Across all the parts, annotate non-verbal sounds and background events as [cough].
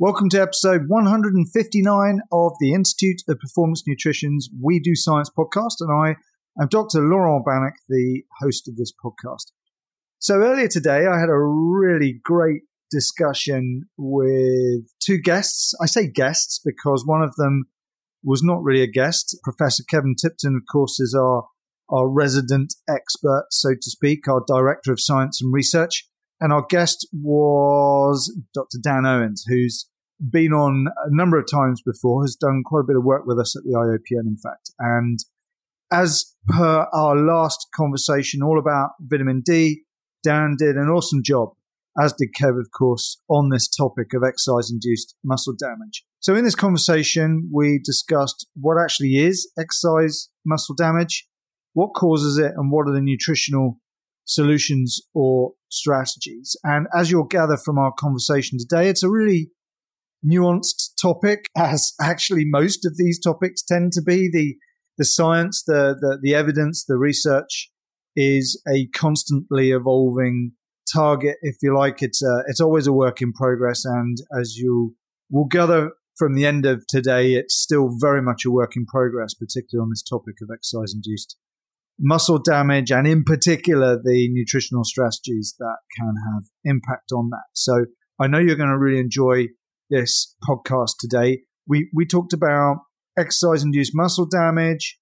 Welcome to episode 159 of the Institute of Performance Nutrition's We Do Science podcast, and I am Dr. Laurent Bannock, the host of this podcast. So earlier today, I had a really great discussion with two guests. I say guests because one of them was not really a guest. Professor Kevin Tipton, of course, is our, our resident expert, so to speak, our director of science and research. And our guest was Dr. Dan Owens, who's been on a number of times before, has done quite a bit of work with us at the IOPN, in fact. And as per our last conversation all about vitamin D, Dan did an awesome job, as did Kev, of course, on this topic of exercise induced muscle damage. So in this conversation, we discussed what actually is exercise muscle damage, what causes it, and what are the nutritional solutions or strategies. And as you'll gather from our conversation today, it's a really nuanced topic, as actually most of these topics tend to be. The the science, the, the, the evidence, the research is a constantly evolving target, if you like. It's a, it's always a work in progress, and as you will gather from the end of today, it's still very much a work in progress, particularly on this topic of exercise induced muscle damage, and in particular the nutritional strategies that can have impact on that. So I know you're going to really enjoy this podcast today. We, we talked about exercise induced muscle damage,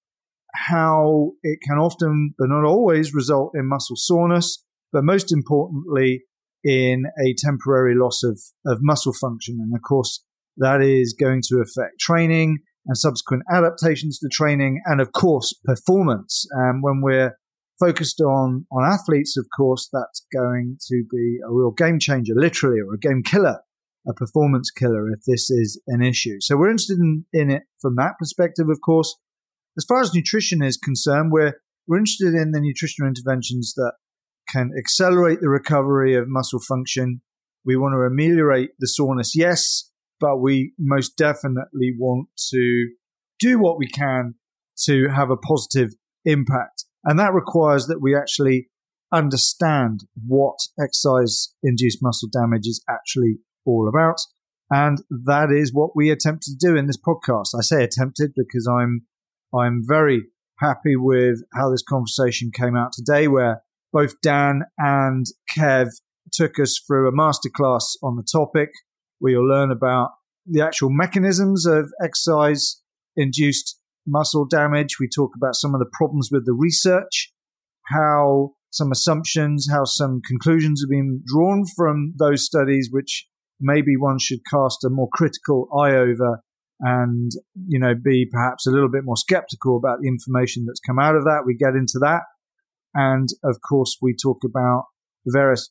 how it can often, but not always, result in muscle soreness, but most importantly, in a temporary loss of, of muscle function. And of course, that is going to affect training and subsequent adaptations to training and, of course, performance. And when we're focused on, on athletes, of course, that's going to be a real game changer, literally, or a game killer a performance killer if this is an issue. So we're interested in, in it from that perspective, of course. As far as nutrition is concerned, we're, we're interested in the nutritional interventions that can accelerate the recovery of muscle function. We want to ameliorate the soreness, yes, but we most definitely want to do what we can to have a positive impact. And that requires that we actually understand what exercise induced muscle damage is actually all about. And that is what we attempted to do in this podcast. I say attempted because I'm, I'm very happy with how this conversation came out today, where both Dan and Kev took us through a masterclass on the topic. We'll learn about the actual mechanisms of exercise induced muscle damage. We talk about some of the problems with the research, how some assumptions, how some conclusions have been drawn from those studies, which maybe one should cast a more critical eye over and, you know, be perhaps a little bit more skeptical about the information that's come out of that. We get into that. And of course, we talk about the various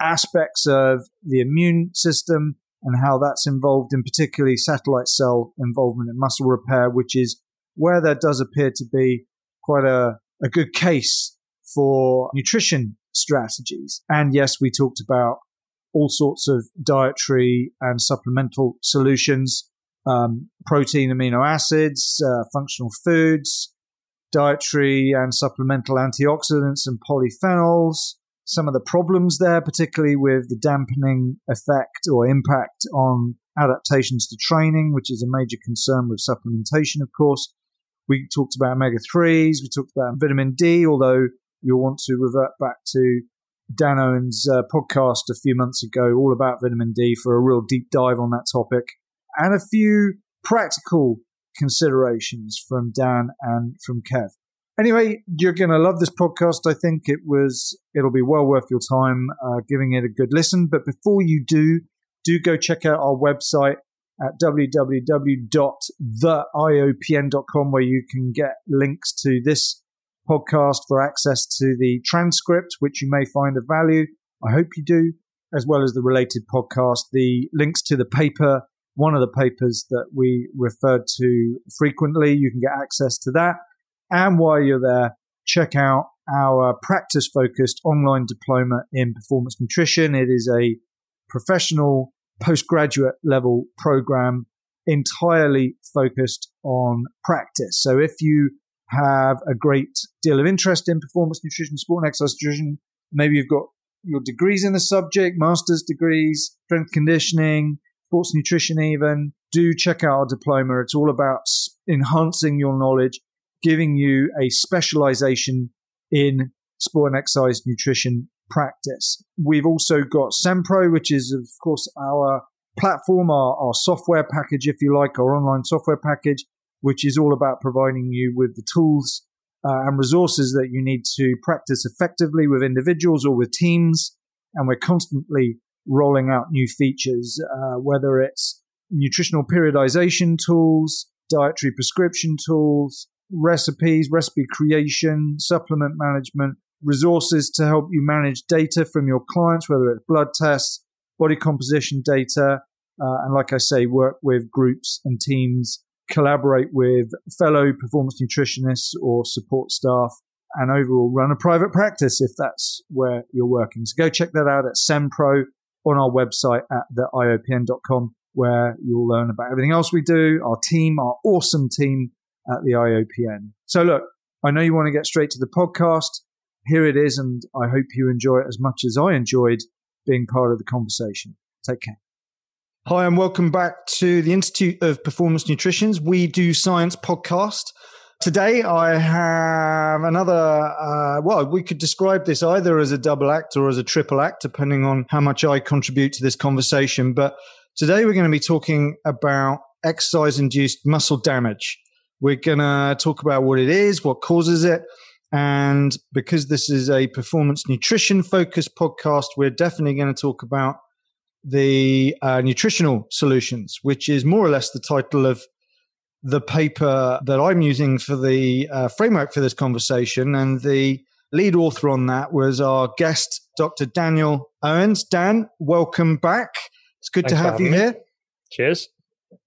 aspects of the immune system and how that's involved in particularly satellite cell involvement in muscle repair, which is where there does appear to be quite a, a good case for nutrition strategies. And yes, we talked about all sorts of dietary and supplemental solutions, um, protein, amino acids, uh, functional foods, dietary and supplemental antioxidants and polyphenols. Some of the problems there, particularly with the dampening effect or impact on adaptations to training, which is a major concern with supplementation, of course. We talked about omega 3s, we talked about vitamin D, although you'll want to revert back to Dan Owens' uh, podcast a few months ago, all about vitamin D, for a real deep dive on that topic, and a few practical considerations from Dan and from Kev. Anyway, you're going to love this podcast. I think it was, it'll be well worth your time uh, giving it a good listen. But before you do, do go check out our website at www.theiopn.com where you can get links to this podcast for access to the transcript, which you may find of value. I hope you do, as well as the related podcast, the links to the paper, one of the papers that we referred to frequently. You can get access to that. And while you're there, check out our practice focused online diploma in performance nutrition. It is a professional postgraduate level program entirely focused on practice. So if you have a great deal of interest in performance nutrition, sport and exercise nutrition. Maybe you've got your degrees in the subject, master's degrees, strength conditioning, sports nutrition even, do check out our diploma. It's all about enhancing your knowledge, giving you a specialization in sport and exercise nutrition practice. We've also got SENPRO, which is, of course, our platform, our, our software package, if you like, our online software package, which is all about providing you with the tools uh, and resources that you need to practice effectively with individuals or with teams. And we're constantly rolling out new features, uh, whether it's nutritional periodization tools, dietary prescription tools, recipes, recipe creation, supplement management, resources to help you manage data from your clients, whether it's blood tests, body composition data, uh, and like I say, work with groups and teams, collaborate with fellow performance nutritionists or support staff, and overall run a private practice if that's where you're working. So go check that out at SENPRO on our website at theiopn.com, where you'll learn about everything else we do, our team, our awesome team at the IOPN. So look, I know you want to get straight to the podcast. Here it is, and I hope you enjoy it as much as I enjoyed being part of the conversation. Take care. Hi, and welcome back to the Institute of Performance Nutrition's We Do Science podcast. Today, I have another, uh, well, we could describe this either as a double act or as a triple act, depending on how much I contribute to this conversation. But today, we're going to be talking about exercise induced muscle damage. We're going to talk about what it is, what causes it. And because this is a performance nutrition focused podcast, we're definitely going to talk about the uh, nutritional solutions, which is more or less the title of the paper that I'm using for the uh, framework for this conversation. And the lead author on that was our guest, Dr. Daniel Owens. Dan, welcome back. It's good Thanks to have you me. here. Cheers.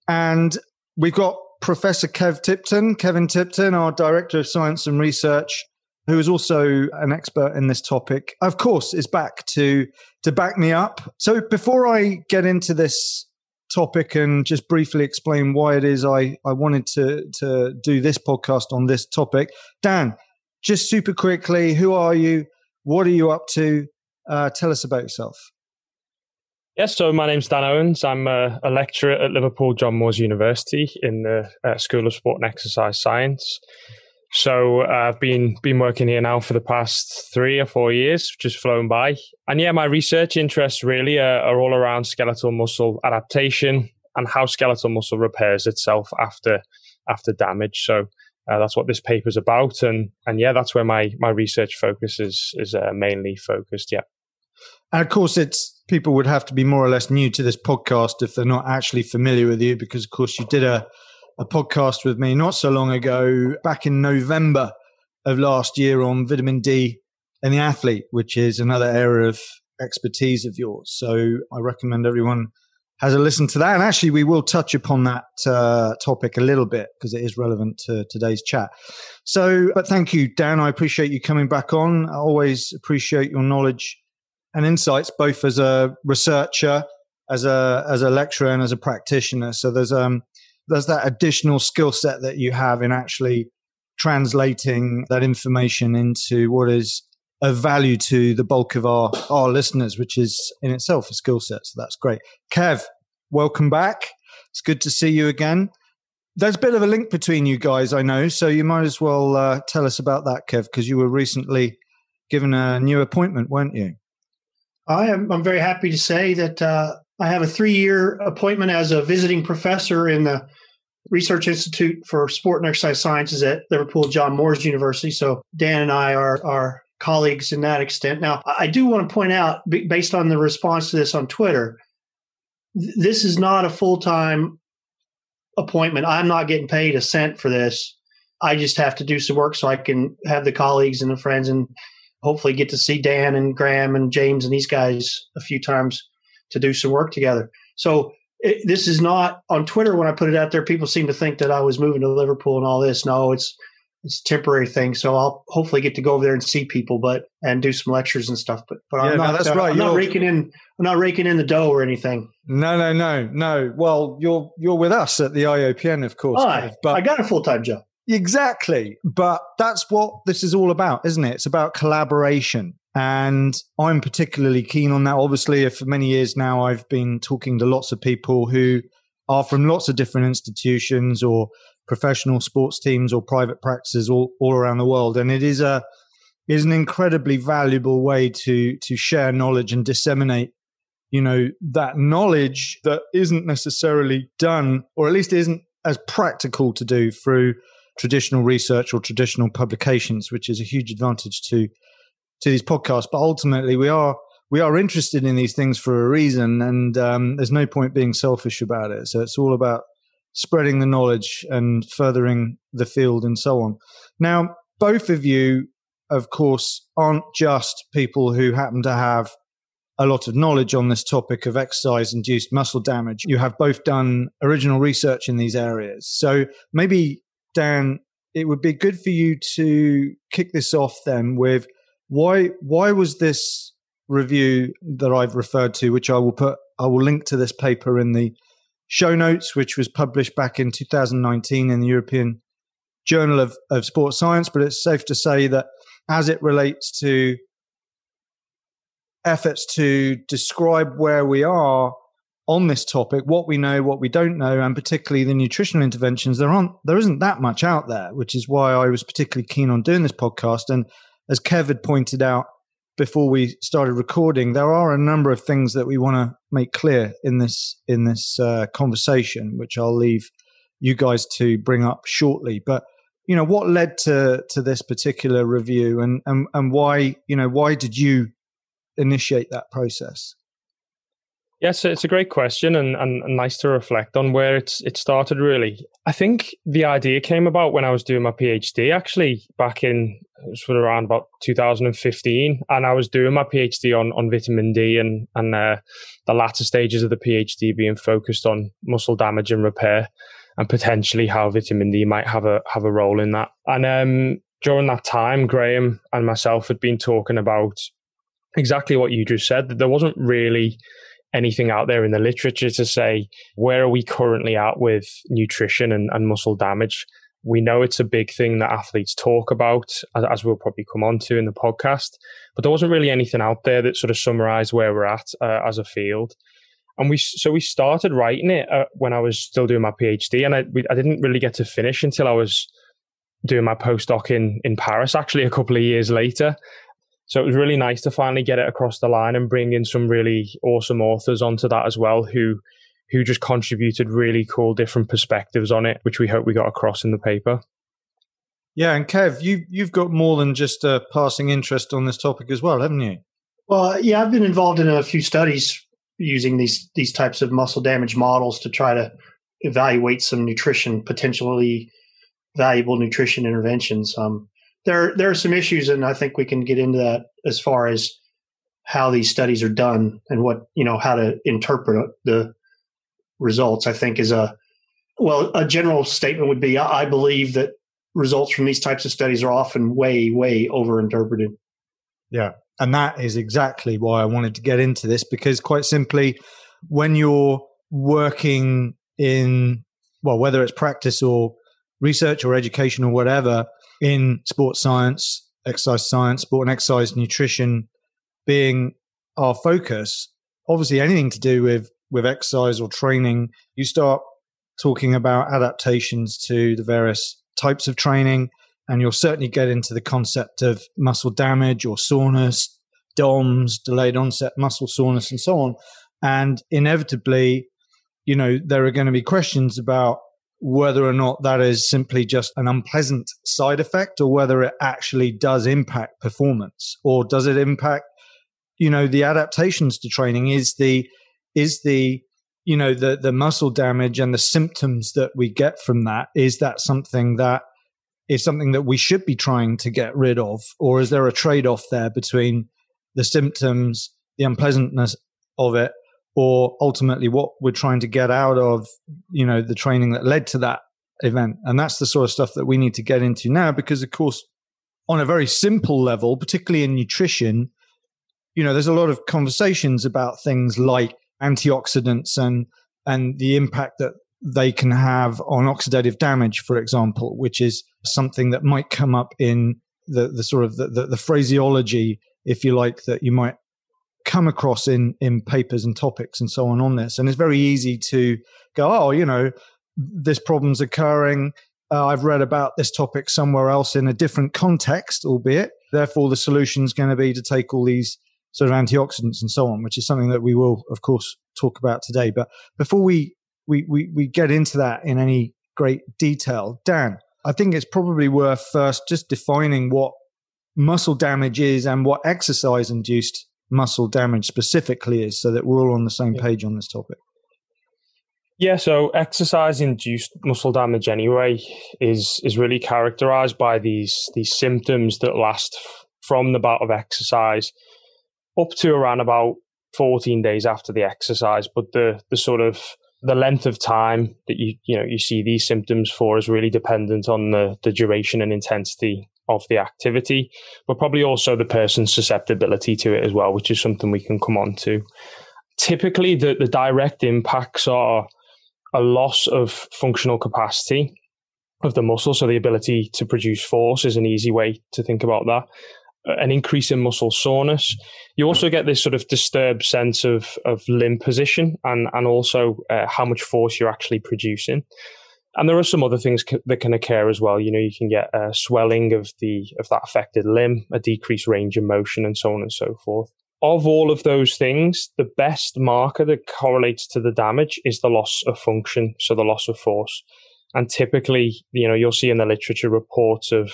And we've got Professor Kev Tipton, Kevin Tipton, our Director of Science and Research, who is also an expert in this topic, of course, is back to to back me up. So before I get into this topic and just briefly explain why it is I, I wanted to to do this podcast on this topic, Dan, just super quickly, who are you? What are you up to? Uh, tell us about yourself. Yes, so my name's Dan Owens. I'm a, a lecturer at Liverpool John Moores University in the uh, School of Sport and Exercise Science. So uh, I've been been working here now for the past three or four years, just flown by. And yeah, my research interests really are, are all around skeletal muscle adaptation and how skeletal muscle repairs itself after after damage. So uh, that's what this paper is about, and and yeah, that's where my my research focus is is uh, mainly focused. Yeah, and of course, it's people would have to be more or less new to this podcast if they're not actually familiar with you, because of course you did a, a podcast with me not so long ago, back in November of last year on vitamin D and the athlete, which is another area of expertise of yours. So I recommend everyone has a listen to that. And actually, we will touch upon that uh, topic a little bit because it is relevant to today's chat. So, but thank you, Dan. I appreciate you coming back on. I always appreciate your knowledge and insights, both as a researcher, as a as a lecturer, and as a practitioner. So there's um there's that additional skill set that you have in actually translating that information into what is of value to the bulk of our our listeners, which is in itself a skill set. So that's great. Kev, welcome back. It's good to see you again. There's a bit of a link between you guys, I know. So you might as well uh, tell us about that, Kev, because you were recently given a new appointment, weren't you? I am I'm very happy to say that uh, I have a three year appointment as a visiting professor in the Research Institute for Sport and Exercise Sciences at Liverpool John Moores University. So Dan and I are are colleagues in that extent. Now, I do want to point out, based on the response to this on Twitter, this is not a full time appointment. I'm not getting paid a cent for this. I just have to do some work so I can have the colleagues and the friends and hopefully get to see Dan and Graham and James and these guys a few times to do some work together. So it, this is not on Twitter when I put it out there. People seem to think that I was moving to Liverpool and all this. No, it's it's a temporary thing. So I'll hopefully get to go over there and see people, but and do some lectures and stuff. But but yeah, I'm not. No, that's uh, right. I'm not raking in. I'm not raking in the dough or anything. No, no, no, no. Well, you're you're with us at the IOPN, of course. Oh, but I got a full time job. Exactly. But that's what this is all about, isn't it? It's about collaboration. And I'm particularly keen on that. Obviously, for many years now, I've been talking to lots of people who are from lots of different institutions or professional sports teams or private practices all, all around the world. And it is a is an incredibly valuable way to to share knowledge and disseminate you know that knowledge that isn't necessarily done or at least isn't as practical to do through traditional research or traditional publications which is a huge advantage to to these podcasts but ultimately we are we are interested in these things for a reason and um, there's no point being selfish about it so it's all about spreading the knowledge and furthering the field and so on now both of you of course aren't just people who happen to have a lot of knowledge on this topic of exercise induced muscle damage. You have both done original research in these areas. So maybe, Dan, it would be good for you to kick this off then with why why was this review that I've referred to, which I will put I will link to this paper in the show notes, which was published back in 2019 in the European Journal of, of Sports Science, but it's safe to say that as it relates to efforts to describe where we are on this topic, what we know, what we don't know, and particularly the nutritional interventions, there aren't there isn't that much out there, which is why I was particularly keen on doing this podcast. And as Kev had pointed out before we started recording, there are a number of things that we want to make clear in this in this uh, conversation, which I'll leave you guys to bring up shortly. But you know, what led to to this particular review, and and and why you know why did you initiate that process? Yes, it's a great question and, and, and, nice to reflect on where it's it started really. I think the idea came about when I was doing my PhD actually back in sort of around about 2015 and I was doing my PhD on, on vitamin D and, and uh, the latter stages of the PhD being focused on muscle damage and repair and potentially how vitamin D might have a have a role in that. And um, during that time, Graham and myself had been talking about exactly what you just said, that there wasn't really anything out there in the literature to say where are we currently at with nutrition and, and muscle damage. We know it's a big thing that athletes talk about, as, we'll probably come on to in the podcast, but there wasn't really anything out there that sort of summarized where we're at uh, as a field. And we so we started writing it uh, when I was still doing my PhD, and I, we, I didn't really get to finish until I was doing my postdoc in in Paris, actually a couple of years later. So it was really nice to finally get it across the line and bring in some really awesome authors onto that as well who who just contributed really cool different perspectives on it, which we hope we got across in the paper. Yeah, and Kev, you you've got more than just a passing interest on this topic as well, haven't you? Well, yeah, I've been involved in a few studies using these these types of muscle damage models to try to evaluate some nutrition potentially valuable nutrition interventions. Um, there there are some issues, and I think we can get into that as far as how these studies are done and what you know how to interpret the results. I think is a well a general statement would be I believe that results from these types of studies are often way way over interpreted. Yeah, and that is exactly why I wanted to get into this because quite simply, when you're working in well whether it's practice or research or education or whatever in sports science, exercise science, sport and exercise nutrition being our focus, obviously anything to do with with exercise or training, you start talking about adaptations to the various types of training, and you'll certainly get into the concept of muscle damage or soreness, DOMS, delayed onset muscle soreness, and so on. And inevitably, you know, there are going to be questions about whether or not that is simply just an unpleasant side effect or whether it actually does impact performance or does it impact you know the adaptations to training is the is the you know the the muscle damage and the symptoms that we get from that. Is that something that is something that we should be trying to get rid of or is there a trade off there between the symptoms the unpleasantness of it or ultimately what we're trying to get out of you know the training that led to that event. And that's the sort of stuff that we need to get into now because of course on a very simple level particularly in nutrition you know there's a lot of conversations about things like antioxidants and and the impact that they can have on oxidative damage for example which is something that might come up in the the sort of the, the, the phraseology if you like, that you might come across in in papers and topics and so on on this. And it's very easy to go, oh, you know, this problem's occurring. Uh, I've read about this topic somewhere else in a different context, albeit. Therefore, the solution is going to be to take all these sort of antioxidants and so on, which is something that we will, of course, talk about today. But before we we we, we get into that in any great detail, Dan, I think it's probably worth first just defining what muscle damage is and what exercise induced muscle damage specifically is so that we're all on the same page on this topic. Yeah, so exercise induced muscle damage anyway is is really characterized by these these symptoms that last from the bout of exercise up to around about 14 days after the exercise, but the the sort of the length of time that you you know you see these symptoms for is really dependent on the the duration and intensity of the activity, but probably also the person's susceptibility to it as well, which is something we can come on to. Typically, the, the direct impacts are a loss of functional capacity of the muscle, so the ability to produce force is an easy way to think about that. An increase in muscle soreness. You also get this sort of disturbed sense of, of limb position and, and also uh, how much force you're actually producing. And there are some other things c- that can occur as well. You know, you can get a swelling of the of that affected limb, a decreased range of motion, and so on and so forth. Of all of those things, the best marker that correlates to the damage is the loss of function, so the loss of force. And typically, you know, you'll see in the literature reports of,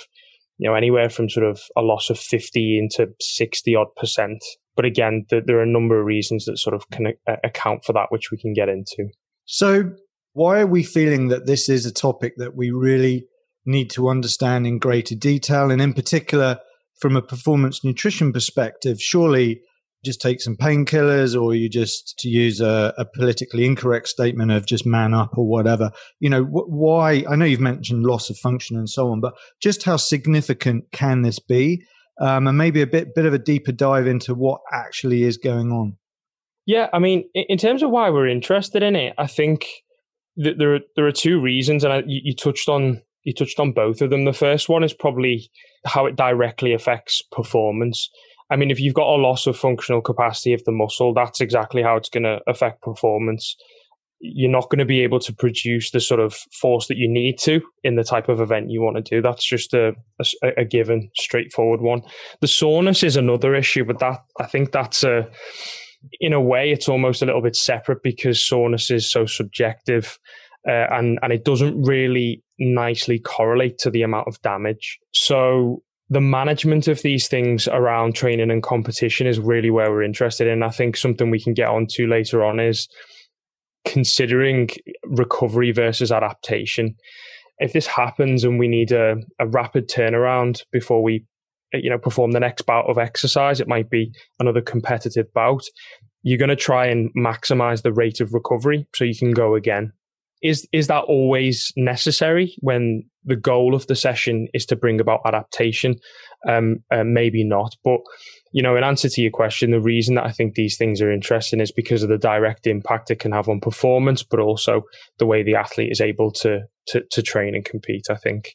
you know, anywhere from sort of a loss of 50 into 60 odd percent. But again, th- there are a number of reasons that sort of can uh, account for that, which we can get into. So why are we feeling that this is a topic that we really need to understand in greater detail? And in particular, from a performance nutrition perspective, surely just take some painkillers or you just to use a, a, politically incorrect statement of just man up or whatever. You know wh- why i know you've mentioned loss of function and so on but just how significant can this be? Um, and maybe a bit bit of a deeper dive into what actually is going on. Yeah i mean in terms of why we're interested in it i think there are, there are two reasons, and I, you, you touched on you touched on both of them. The first one is probably how it directly affects performance. I mean, if you've got a loss of functional capacity of the muscle, that's exactly how it's going to affect performance. You're not going to be able to produce the sort of force that you need to in the type of event you want to do. That's just a, a, a given, straightforward one. The soreness is another issue, but that I think that's a in a way, it's almost a little bit separate because soreness is so subjective, uh, and and it doesn't really nicely correlate to the amount of damage. So the management of these things around training and competition is really where we're interested in. I think something we can get onto later on is considering recovery versus adaptation. If this happens and we need a, a rapid turnaround before we you know perform the next bout of exercise it might be another competitive bout. You're going to try and maximize the rate of recovery so you can go again. Is is that always necessary when the goal of the session is to bring about adaptation? Um, uh, maybe not but you know in answer to your question the reason that i think these things are interesting is because of the direct impact it can have on performance but also the way the athlete is able to to, to train and compete i think.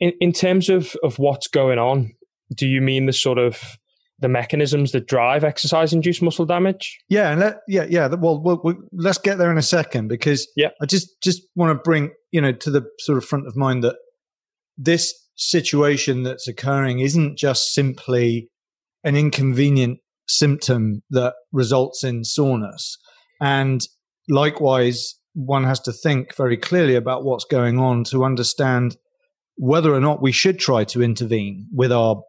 In, in terms of, of what's going on do you mean the sort of the mechanisms that drive exercise induced muscle damage? Yeah, and let, yeah, yeah. Well, well, well, let's get there in a second because yeah. I just just want to bring you know to the sort of front of mind that this situation that's occurring isn't just simply an inconvenient symptom that results in soreness, and likewise, one has to think very clearly about what's going on to understand whether or not we should try to intervene with our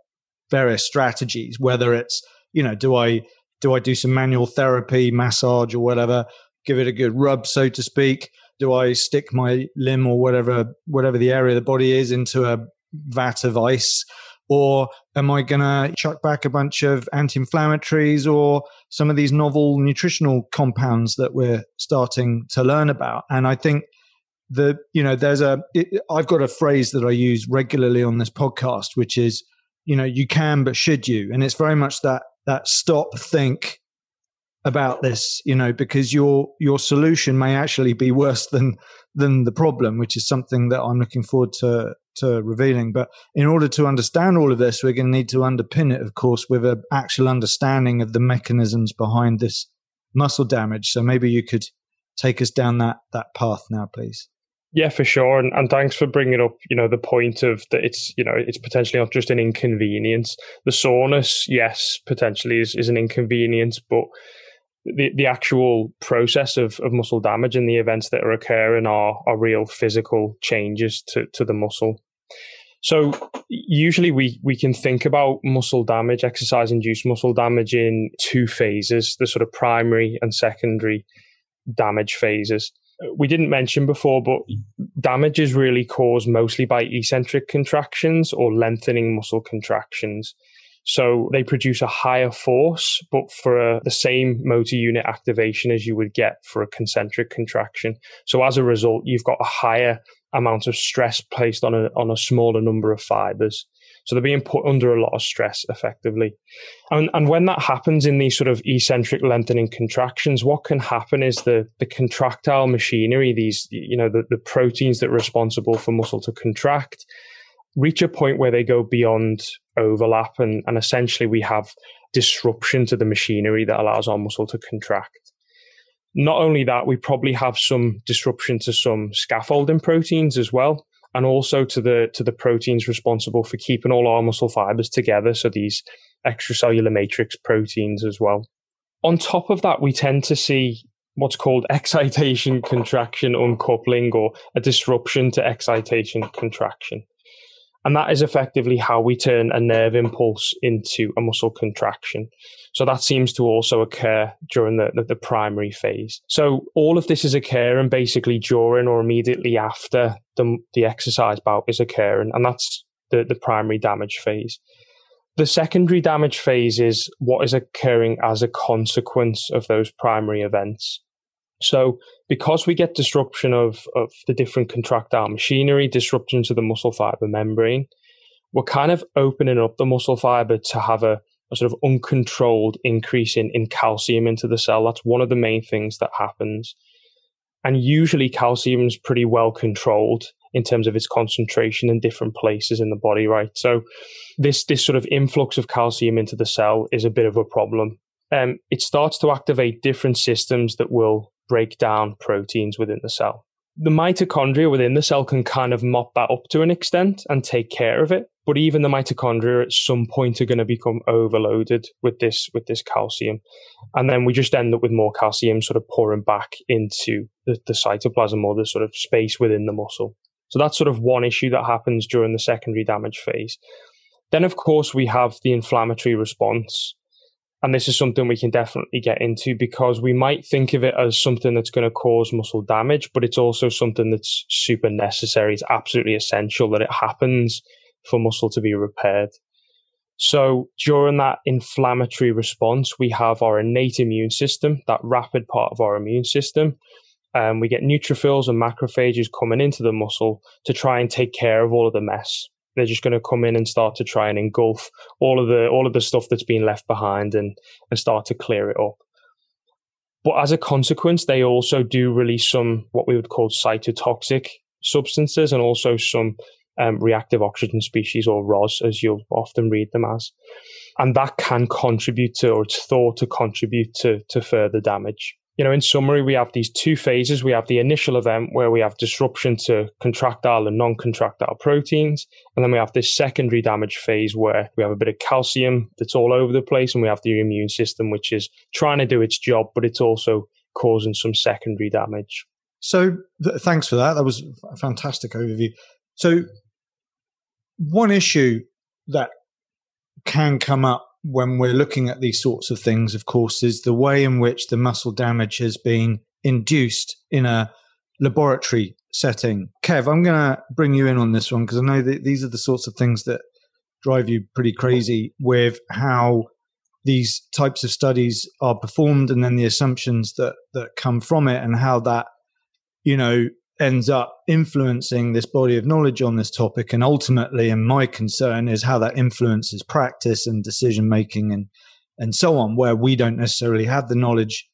various strategies, whether it's, you know, do I do I do some manual therapy, massage or whatever, give it a good rub, so to speak? Do I stick my limb or whatever whatever the area of the body is into a vat of ice? Or am I going to chuck back a bunch of anti inflammatories or some of these novel nutritional compounds that we're starting to learn about? And I think the, you know, there's a. have got a phrase that I use regularly on this podcast, which is you know you can but should you and it's very much that that stop think about this you know because your your solution may actually be worse than than the problem which is something that i'm looking forward to to revealing. But in order to understand all of this, we're going to need to underpin it, of course, with an actual understanding of the mechanisms behind this muscle damage. So maybe you could take us down that that path now, please. Yeah, for sure, and, and thanks for bringing up, you know, the point of that it's, you know, it's potentially not just an inconvenience. The soreness, yes, potentially is, is an inconvenience, but the, the actual process of, of muscle damage and the events that are occurring are, are real physical changes to, to the muscle. So usually we, we can think about muscle damage, exercise induced muscle damage in two phases, the sort of primary and secondary damage phases. We didn't mention before, but damage is really caused mostly by eccentric contractions or lengthening muscle contractions. So they produce a higher force, but for a, the same motor unit activation as you would get for a concentric contraction. So as a result, you've got a higher amount of stress placed on a, on a smaller number of fibers. So they're being put under a lot of stress effectively. And, and when that happens in these sort of eccentric lengthening contractions, what can happen is the, the contractile machinery, these, you know, the, the proteins that are responsible for muscle to contract, reach a point where they go beyond overlap and, and essentially we have disruption to the machinery that allows our muscle to contract. Not only that, we probably have some disruption to some scaffolding proteins as well, and also to the to the proteins responsible for keeping all our muscle fibers together. So these extracellular matrix proteins as well. On top of that, we tend to see what's called [laughs] excitation contraction uncoupling or a disruption to excitation contraction. And that is effectively how we turn a nerve impulse into a muscle contraction. So that seems to also occur during the, the, the, primary phase. So all of this is occurring basically during or immediately after the, the exercise bout is occurring. And that's the, the primary damage phase. The secondary damage phase is what is occurring as a consequence of those primary events. So because we get disruption of, of the different contractile machinery, disruption to the muscle fiber membrane, we're kind of opening up the muscle fiber to have a, a sort of uncontrolled increase in, in calcium into the cell. That's one of the main things that happens. And usually calcium is pretty well controlled in terms of its concentration in different places in the body, right? So this this sort of influx of calcium into the cell is a bit of a problem. Um, it starts to activate different systems that will break down proteins within the cell. The mitochondria within the cell can kind of mop that up to an extent and take care of it. But even the mitochondria at some point are going to become overloaded with this with this calcium. And then we just end up with more calcium sort of pouring back into the, the cytoplasm or the sort of space within the muscle. So that's sort of one issue that happens during the secondary damage phase. Then, of course, we have the inflammatory response, and this is something we can definitely get into because we might think of it as something that's going to cause muscle damage, but it's also something that's super necessary. It's absolutely essential that it happens for muscle to be repaired. So during that inflammatory response, we have our innate immune system, that rapid part of our immune system. And we get neutrophils and macrophages coming into the muscle to try and take care of all of the mess they're just going to come in and start to try and engulf all of the all of the stuff that's been left behind and and start to clear it up. But as a consequence, they also do release some what we would call cytotoxic substances and also some um, reactive oxygen species or ROS, as you'll often read them as. And that can contribute to, or it's thought to contribute to, to further damage you know, in summary, we have these two phases. We have the initial event where we have disruption to contractile and non-contractile proteins. And then we have this secondary damage phase where we have a bit of calcium that's all over the place. And we have the immune system, which is trying to do its job, but it's also causing some secondary damage. So th- thanks for that. That was a fantastic overview. So one issue that can come up when we're looking at these sorts of things, of course, is the way in which the muscle damage has been induced in a laboratory setting. Kev, I'm going to bring you in on this one because I know that these are the sorts of things that drive you pretty crazy with how these types of studies are performed and then the assumptions that that come from it and how that you know ends up influencing this body of knowledge on this topic. And ultimately, and my concern is how that influences practice and decision making and, and so on, where we don't necessarily have the knowledge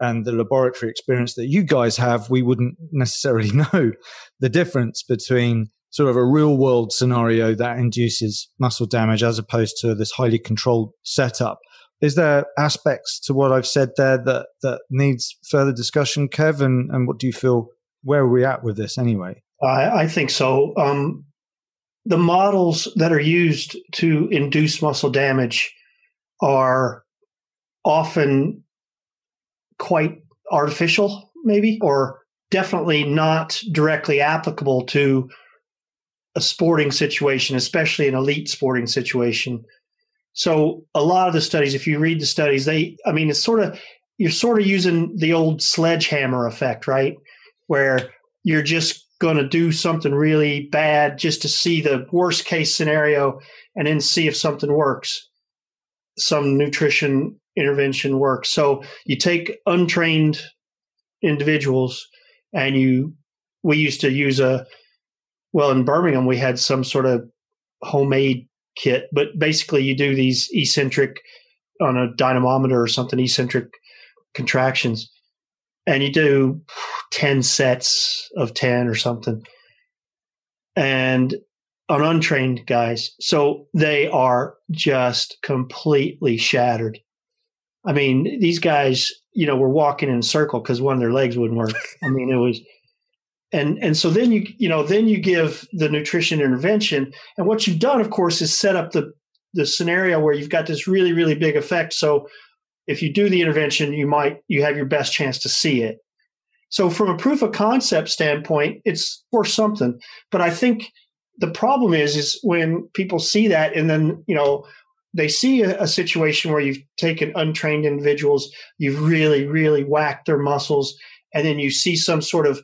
and the laboratory experience that you guys have. We wouldn't necessarily [laughs] know the difference between sort of a real world scenario that induces muscle damage as opposed to this highly controlled setup. Is there aspects to what I've said there that, that needs further discussion, Kev? And, and what do you feel? Where are we at with this anyway? I, I think so. Um, the models that are used to induce muscle damage are often quite artificial, maybe, or definitely not directly applicable to a sporting situation, especially an elite sporting situation. So a lot of the studies, if you read the studies, they, I mean, it's sort of, you're sort of using the old sledgehammer effect, right? Where you're just going to do something really bad just to see the worst case scenario and then see if something works. Some nutrition intervention works. So you take untrained individuals and you, we used to use a, well, in Birmingham, we had some sort of homemade kit, but basically you do these eccentric on a dynamometer or something, eccentric contractions, and you do 10 sets of 10 or something. And on untrained guys. So they are just completely shattered. I mean, these guys, you know, were walking in a circle because one of their legs wouldn't work. I mean, it was and and so then you you know then you give the nutrition intervention and what you've done of course is set up the the scenario where you've got this really really big effect so if you do the intervention you might you have your best chance to see it so from a proof of concept standpoint it's for something but i think the problem is is when people see that and then you know they see a, a situation where you've taken untrained individuals you've really really whacked their muscles and then you see some sort of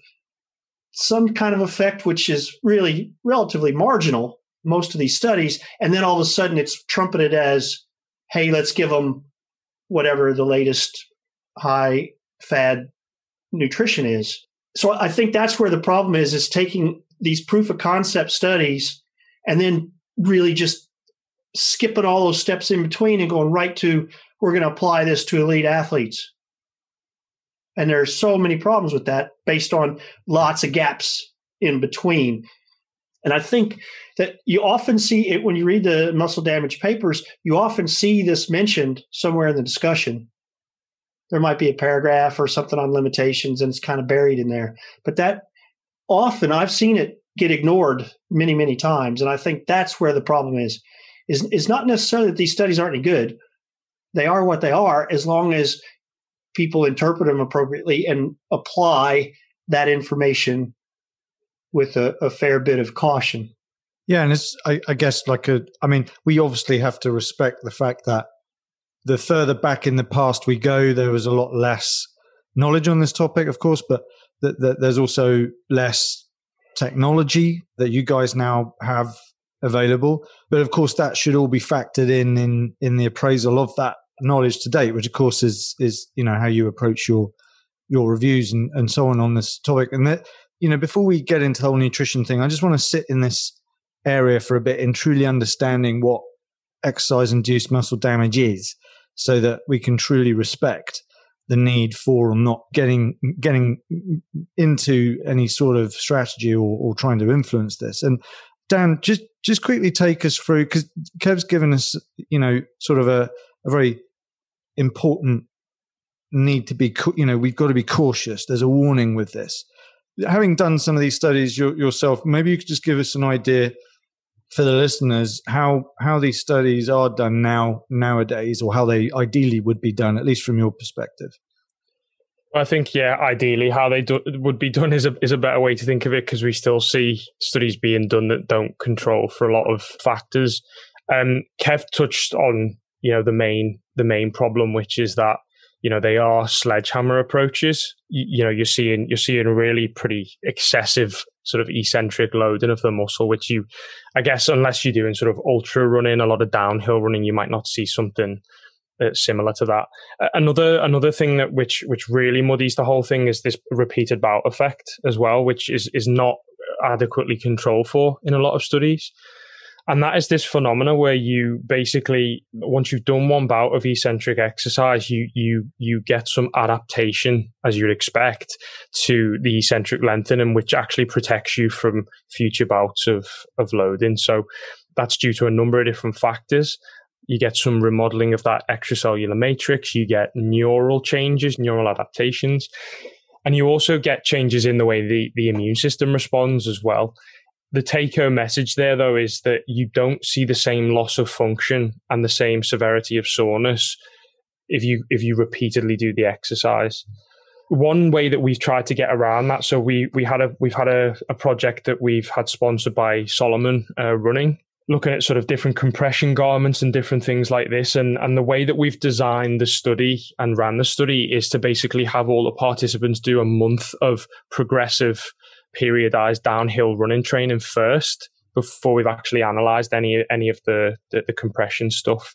some kind of effect, which is really relatively marginal, most of these studies. And then all of a sudden it's trumpeted as, hey, let's give them whatever the latest high fad nutrition is. So I think that's where the problem is, is taking these proof of concept studies and then really just skipping all those steps in between and going right to, we're going to apply this to elite athletes. And there are so many problems with that based on lots of gaps in between. And I think that you often see it when you read the muscle damage papers, you often see this mentioned somewhere in the discussion. There might be a paragraph or something on limitations and it's kind of buried in there. But that often I've seen it get ignored many, many times. And I think that's where the problem is. Is, is not necessarily that these studies aren't any good. They are what they are as long as people interpret them appropriately and apply that information with a, a fair bit of caution. Yeah, and it's I, I, guess like a I mean, we obviously have to respect the fact that the further back in the past we go, there was a lot less knowledge on this topic, of course, but that, that there's also less technology that you guys now have available. But of course, that should all be factored in in in the appraisal of that knowledge to date, which of course is is you know how you approach your your reviews and, and so on on this topic. And that you know before we get into the whole nutrition thing, I just want to sit in this area for a bit in truly understanding what exercise induced muscle damage is, so that we can truly respect the need for or not getting getting into any sort of strategy or, or trying to influence this. And Dan, just just quickly take us through because Kev's given us, you know, sort of a, a very important need to be, you know, we've got to be cautious. There's a warning with this. Having done some of these studies yourself, maybe you could just give us an idea for the listeners how how these studies are done now nowadays, or how they ideally would be done, at least from your perspective. I think, yeah, ideally, how they do, would be done is a is a better way to think of it because we still see studies being done that don't control for a lot of factors. Um, Kev touched on you know the main the main problem, which is that you know they are sledgehammer approaches. You, you know you're seeing you're seeing really pretty excessive sort of eccentric loading of the muscle, which you, I guess, unless you're doing sort of ultra running, a lot of downhill running, you might not see something uh, similar to that. Uh, another another thing that which which really muddies the whole thing is this repeated bout effect as well, which is is not adequately controlled for in a lot of studies. And that is this phenomena where you basically, once you've done one bout of eccentric exercise, you you you get some adaptation, as you'd expect, to the eccentric lengthening, which actually protects you from future bouts of of loading. So that's due to a number of different factors. You get some remodeling of that extracellular matrix. You get neural changes, neural adaptations. And you also get changes in the way the, the immune system responds as well. The take home message there, though, is that you don't see the same loss of function and the same severity of soreness if you if you repeatedly do the exercise. One way that we've tried to get around that, so we we had a we've had a, a project that we've had sponsored by Salomon uh, Running, looking at sort of different compression garments and different things like this. And, and the way that we've designed the study and ran the study is to basically have all the participants do a month of progressive periodized downhill running training first before we've actually analyzed any any of the, the, the compression stuff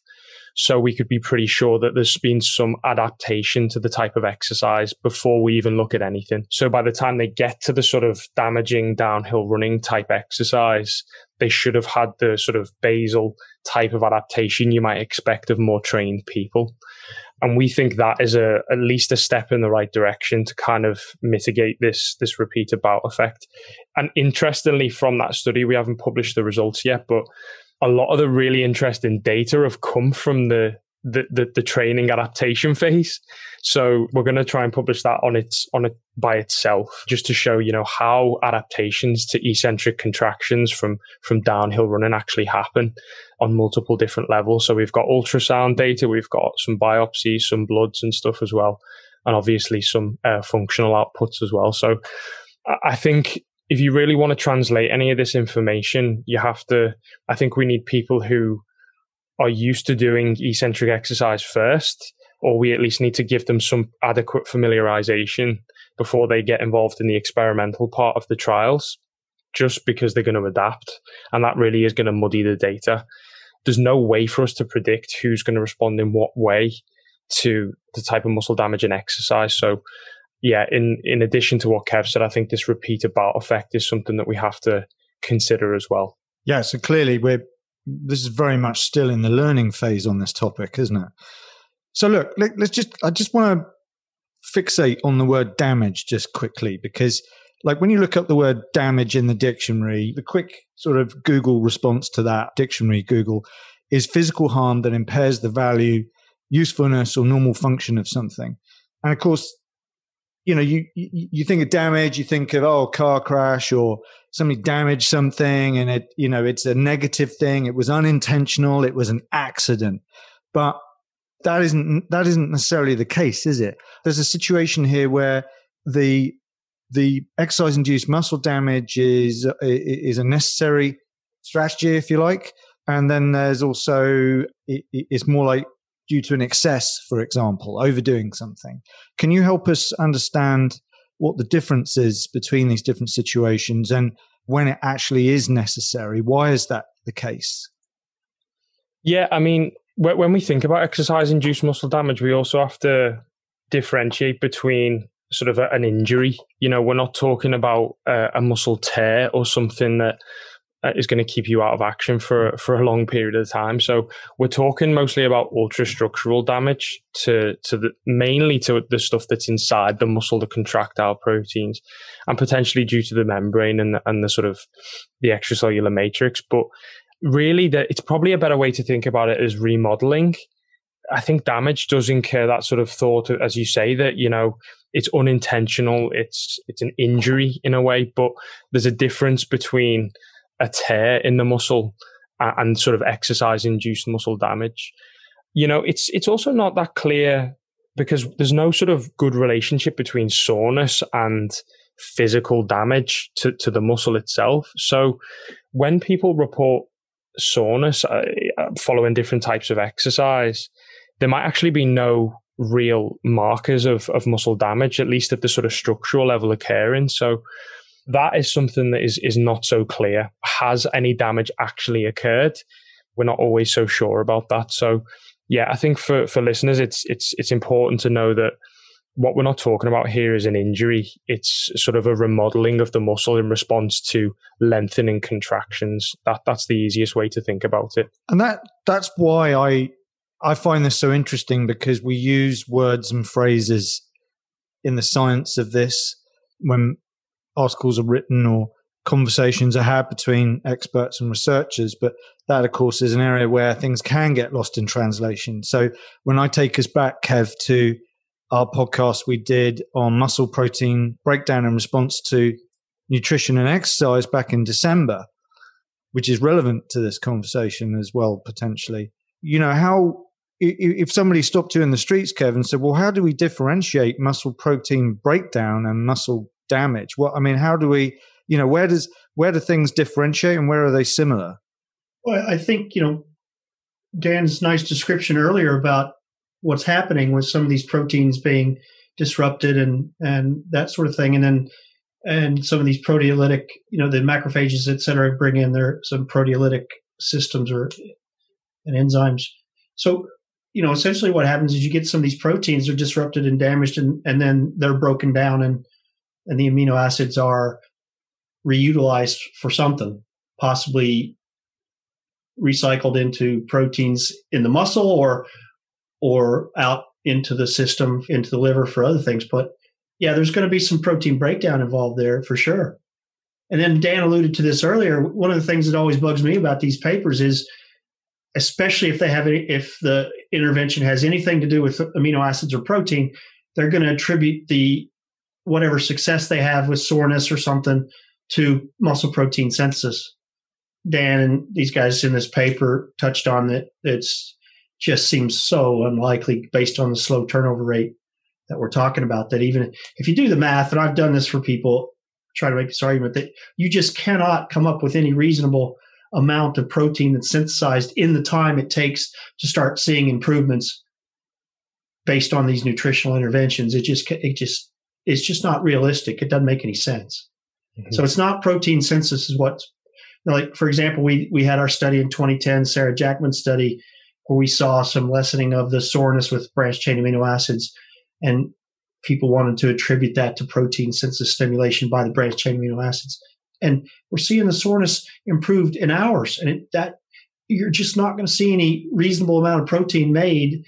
so we could be pretty sure that there's been some adaptation to the type of exercise before we even look at anything. So by the time they get to the sort of damaging downhill running type exercise, they should have had the sort of basal type of adaptation you might expect of more trained people. And we think that is a at least a step in the right direction to kind of mitigate this this repeated bout effect. And interestingly, from that study, we haven't published the results yet, but a lot of the really interesting data have come from the the, the, the training adaptation phase. So we're going to try and publish that on its on it by itself, just to show you know how adaptations to eccentric contractions from from downhill running actually happen on multiple different levels. So we've got ultrasound data, we've got some biopsies, some bloods and stuff as well, and obviously some uh, functional outputs as well. So I think if you really want to translate any of this information, you have to. I think we need people who are used to doing eccentric exercise first, or we at least need to give them some adequate familiarization before they get involved in the experimental part of the trials, just because they're going to adapt. And that really is going to muddy the data. There's no way for us to predict who's going to respond in what way to the type of muscle damage and exercise. So yeah, in in addition to what Kev said, I think this repeated bout effect is something that we have to consider as well. Yeah, so clearly we're this is very much still in the learning phase on this topic, isn't it? So look, let, us just I just want to fixate on the word damage just quickly because like when you look up the word damage in the dictionary, the quick sort of Google response to that dictionary Google is physical harm that impairs the value, usefulness or normal function of something. And of course, you know, you, you think of damage, you think of oh, car crash or somebody damaged something, and it you know it's a negative thing. It was unintentional. It was an accident, but that isn't that isn't necessarily the case, is it? There's a situation here where the the exercise induced muscle damage is is a necessary strategy, if you like, and then there's also it, it's more like due to an excess, for example, overdoing something. Can you help us understand what the difference is between these different situations and when it actually is necessary? Why is that the case? Yeah, I mean, when we think about exercise induced muscle damage, we also have to differentiate between sort of an injury. You know, we're not talking about a muscle tear or something that uh, is going to keep you out of action for for a long period of time. So we're talking mostly about ultrastructural damage to to the mainly to the stuff that's inside the muscle, the contractile proteins, and potentially due to the membrane and the, and the sort of the extracellular matrix. But really, that it's probably a better way to think about it as remodeling. I think damage does incur that sort of thought, as you say, that you know it's unintentional, it's it's an injury in a way, but there's a difference between a tear in the muscle and, sort of exercise induced muscle damage. You know, it's it's also not that clear because there's no sort of good relationship between soreness and physical damage to, to the muscle itself. So when people report soreness uh, following different types of exercise, there might actually be no real markers of, of muscle damage, at least at the sort of structural level occurring. So that is something that is is not so clear. Has any damage actually occurred? We're not always so sure about that. So yeah, I think for for listeners, it's it's it's important to know that what we're not talking about here is an injury. It's sort of a remodeling of the muscle in response to lengthening contractions. That that's the easiest way to think about it. And that that's why I I find this so interesting because we use words and phrases in the science of this when articles are written or conversations are had between experts and researchers. But that, of course, is an area where things can get lost in translation. So when I take us back, Kev, to our podcast we did on muscle protein breakdown in response to nutrition and exercise back in December, which is relevant to this conversation as well, potentially. You know, how, if somebody stopped you in the streets, Kevin, said, well, how do we differentiate muscle protein breakdown and muscle damage? What I mean, how do we, you know, where does, where do things differentiate and where are they similar? Well, I think, you know, Dan's nice description earlier about what's happening with some of these proteins being disrupted and and that sort of thing and then and some of these proteolytic you know the macrophages et cetera bring in their some proteolytic systems or and enzymes so you know essentially what happens is you get some of these proteins are disrupted and damaged and and then they're broken down and and the amino acids are reutilized for something possibly recycled into proteins in the muscle or or out into the system, into the liver for other things. But yeah, there's going to be some protein breakdown involved there for sure. And then Dan alluded to this earlier. One of the things that always bugs me about these papers is, especially if they have any, if the intervention has anything to do with amino acids or protein, they're going to attribute the whatever success they have with soreness or something to muscle protein synthesis. Dan and these guys in this paper touched on that it's just seems so unlikely based on the slow turnover rate that we're talking about. That even if you do the math, and I've done this for people, try to make this argument that you just cannot come up with any reasonable amount of protein that's synthesized in the time it takes to start seeing improvements based on these nutritional interventions. It just it just it's just not realistic. It doesn't make any sense. Mm-hmm. So it's not protein synthesis is what like for example, we we had our study in 2010, Sarah Jackman's study where we saw some lessening of the soreness with branched chain amino acids. And people wanted to attribute that to protein synthesis stimulation by the branched chain amino acids. And we're seeing the soreness improved in hours. And it, that you're just not going to see any reasonable amount of protein made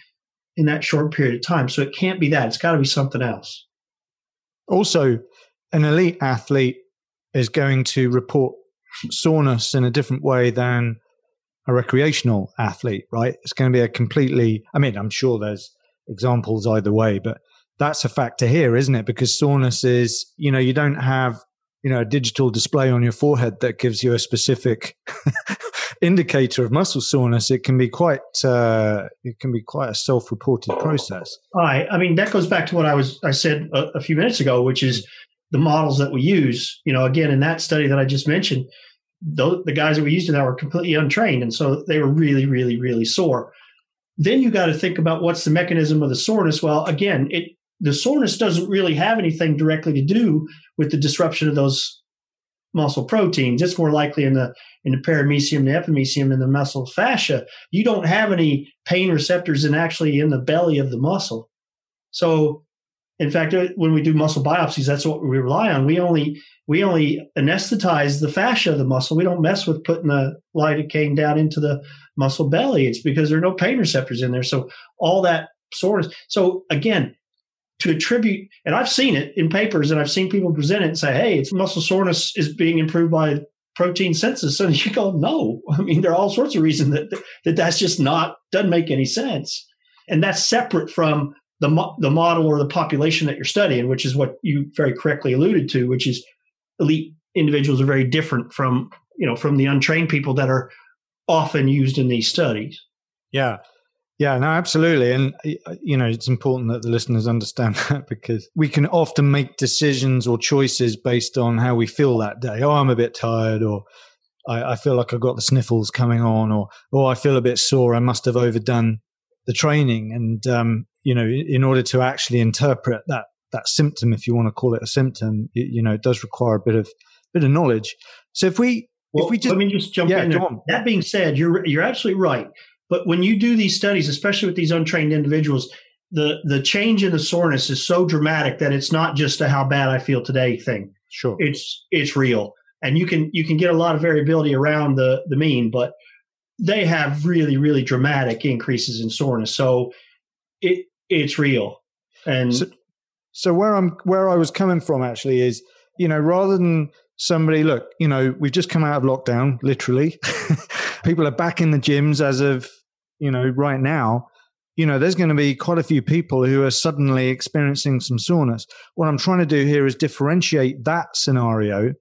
in that short period of time. So it can't be that. It's got to be something else. Also, an elite athlete is going to report soreness in a different way than a recreational athlete, right? It's going to be a completely, I mean, I'm sure there's examples either way, but that's a factor here, isn't it? Because soreness is, you know, you don't have, you know, a digital display on your forehead that gives you a specific [laughs] indicator of muscle soreness. It can be quite, uh, it can be quite a self-reported process. I I mean, that goes back to what I was, I said a, a few minutes ago, which is the models that we use. You know, again, in that study that I just mentioned, the, the guys that we used in that were completely untrained. And so they were really, really, really sore. Then you got to think about what's the mechanism of the soreness. Well, again, it the soreness doesn't really have anything directly to do with the disruption of those muscle proteins. It's more likely in the in the perimysium, the epimysium, and the muscle fascia. You don't have any pain receptors in actually in the belly of the muscle. So, in fact, uh, when we do muscle biopsies, that's what we rely on. We only we only anesthetize the fascia of the muscle. We don't mess with putting the lidocaine down into the muscle belly. It's because there are no pain receptors in there. So all that soreness. So again, to attribute, and I've seen it in papers, and I've seen people present it and say, "Hey, it's muscle soreness is being improved by protein synthesis." [laughs] And you go, "No, I mean there are all sorts of reasons that that that's just not doesn't make any sense." And that's separate from the the model or the population that you're studying, which is what you very correctly alluded to, which is elite individuals are very different from you know from the untrained people that are often used in these studies. Yeah. Yeah, no, absolutely. And, you know, it's important that the listeners understand [laughs] that because we can often make decisions or choices based on how we feel that day. Oh, I'm a bit tired, or I, I feel like I've got the sniffles coming on, or, oh, I feel a bit sore. I must have overdone the training. And, um, you know, in order to actually interpret that that symptom, if you want to call it a symptom, it, you know, it does require a bit of bit of knowledge. So if we well, if we just let me just jump yeah, in. There. That being said, you're you're absolutely right. But when you do these studies, especially with these untrained individuals, the the change in the soreness is so dramatic that it's not just a how bad I feel today thing. Sure. It's it's real. And you can you can get a lot of variability around the the mean, but they have really really dramatic increases in soreness. So it it's real. And so, so where I'm where I was coming from actually is, you know, rather than somebody look, you know, we've just come out of lockdown, literally. [laughs] People are back in the gyms as of, you know, right now you know, there's going to be quite a few people who are suddenly experiencing some soreness. What I'm trying to do here is differentiate that scenario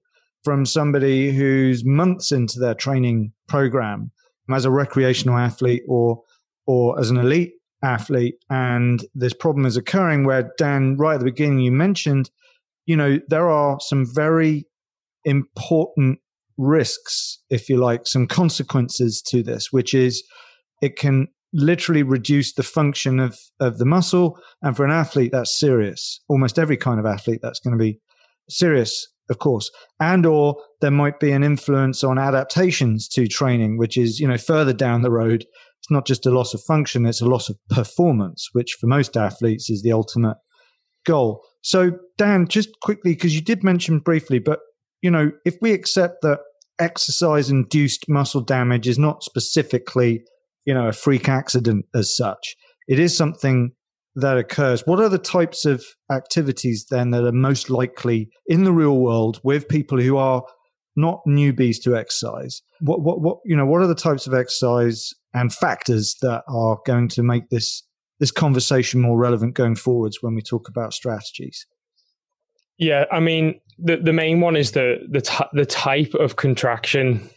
from somebody who's months into their training program as a recreational athlete or or as an elite athlete and this problem is occurring where Dan right at the beginning you mentioned you know there are some very important risks if you like some consequences to this which is it can literally reduce the function of, of the muscle. And for an athlete, that's serious. Almost every kind of athlete, that's going to be serious, of course. And or there might be an influence on adaptations to training, which is, you know, further down the road. It's not just a loss of function, it's a loss of performance, which for most athletes is the ultimate goal. So, Dan, just quickly, because you did mention briefly, but, you know, if we accept that exercise induced muscle damage is not specifically you know, a freak accident as such. It is something that occurs. What are the types of activities then that are most likely in the real world with people who are not newbies to exercise? What, what, what, you know, what are the types of exercise and factors that are going to make this this conversation more relevant going forwards when we talk about strategies? Yeah, I mean, the the main one is the the t- the type of contraction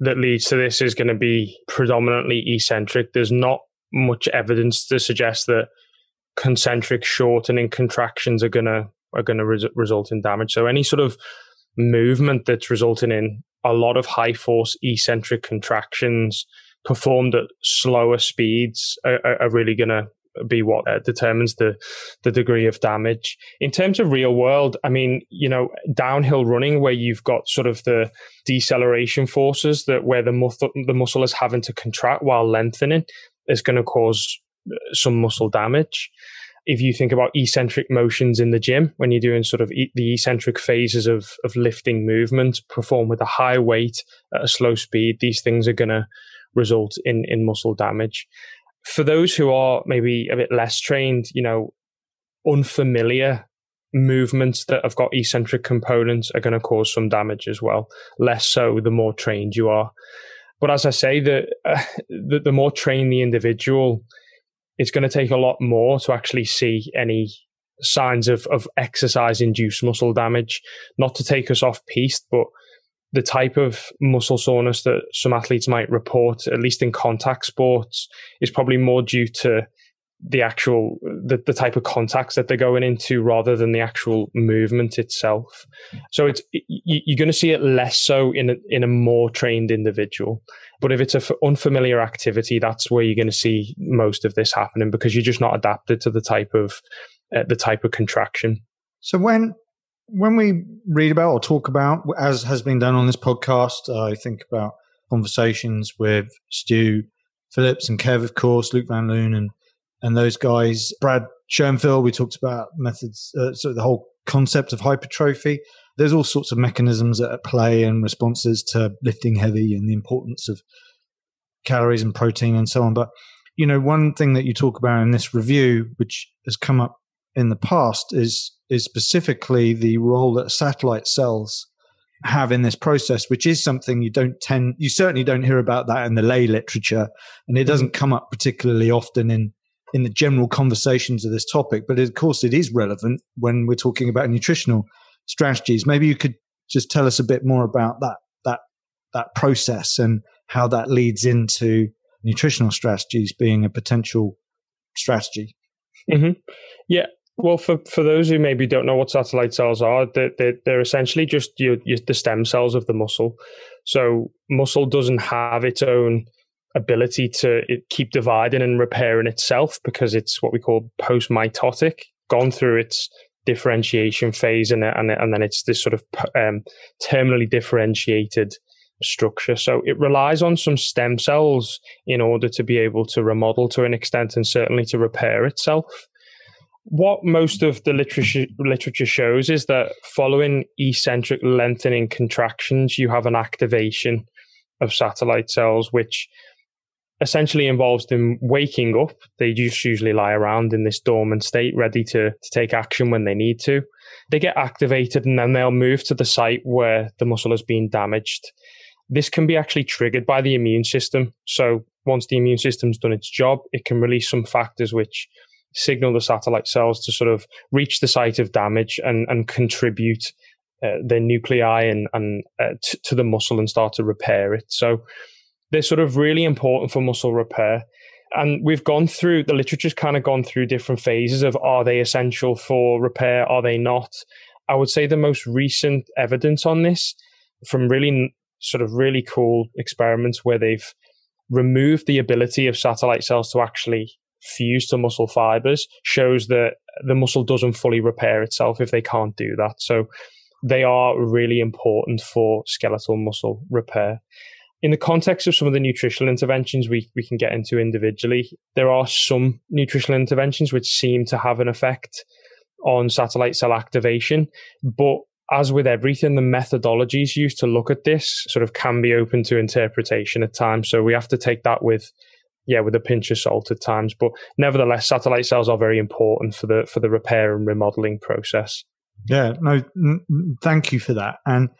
that leads to this is going to be predominantly eccentric. There's not much evidence to suggest that concentric shortening contractions are going to are going to res- result in damage. So any sort of movement that's resulting in a lot of high force eccentric contractions performed at slower speeds are, are really going to be what uh, determines the the degree of damage. In terms of real world, I mean, you know, downhill running where you've got sort of the deceleration forces that where the muscle the muscle is having to contract while lengthening is going to cause uh, some muscle damage. If you think about eccentric motions in the gym, when you're doing sort of e- the eccentric phases of, of lifting movement, perform with a high weight at a slow speed, these things are going to result in, in muscle damage for those who are maybe a bit less trained, you know, unfamiliar movements that have got eccentric components are going to cause some damage as well. Less so the more trained you are. But as I say, the, uh, [sighs] the, the more trained the individual, it's going to take a lot more to actually see any signs of, of exercise induced muscle damage. Not to take us off piste, but the type of muscle soreness that some athletes might report, at least in contact sports, is probably more due to the actual the, the type of contacts that they're going into rather than the actual movement itself. So it's you're going to see it less so in a, in a more trained individual. But if it's an unfamiliar activity, that's where you're going to see most of this happening because you're just not adapted to the type of uh, the type of contraction. So when when we read about or talk about, as has been done on this podcast, I think about conversations with Stu Phillips and Kev, of course, Luc Van Loon, and and those guys. Brad Schoenfeld, we talked about methods, uh, so the whole concept of hypertrophy. There's all sorts of mechanisms at play and responses to lifting heavy and the importance of calories and protein and so on. But you know, one thing that you talk about in this review, which has come up in the past, is is specifically the role that satellite cells have in this process, which is something you don't tend, you certainly don't hear about that in the lay literature, and it doesn't come up particularly often in in the general conversations of this topic. But of course, it is relevant when we're talking about nutritional strategies. Maybe you could just tell us a bit more about that that that process and how that leads into nutritional strategies being a potential strategy. Mm-hmm. Yeah, well, for, for those who maybe don't know what satellite cells are, they're, they're, they're essentially just your, your, the stem cells of the muscle. So muscle doesn't have its own ability to keep dividing and repairing itself because it's what we call post mitotic, gone through its differentiation phase, and and and then it's this sort of um, terminally differentiated structure. So it relies on some stem cells in order to be able to remodel to an extent and certainly to repair itself. What most of the literature literature shows is that following eccentric lengthening contractions, you have an activation of satellite cells, which essentially involves them waking up. They just usually lie around in this dormant state, ready to, to take action when they need to. They get activated and then they'll move to the site where the muscle has been damaged. This can be actually triggered by the immune system. So once the immune system's done its job, it can release some factors which signal the satellite cells to sort of reach the site of damage and, and contribute uh, their nuclei and, and uh, t- to the muscle and start to repair it. So they're sort of really important for muscle repair. And we've gone through the literature's kind of gone through different phases of are they essential for repair? Are they not? I would say the most recent evidence on this from really sort of really cool experiments where they've removed the ability of satellite cells to actually fuse to muscle fibers shows that the muscle doesn't fully repair itself if they can't do that. So they are really important for skeletal muscle repair. In the context of some of the nutritional interventions we, we can get into individually, there are some nutritional interventions which seem to have an effect on satellite cell activation. But as with everything, the methodologies used to look at this sort of can be open to interpretation at times. So we have to take that with yeah, with a pinch of salt at times. But nevertheless, satellite cells are very important for the for the repair and remodeling process. Yeah, no, n- thank you for that. And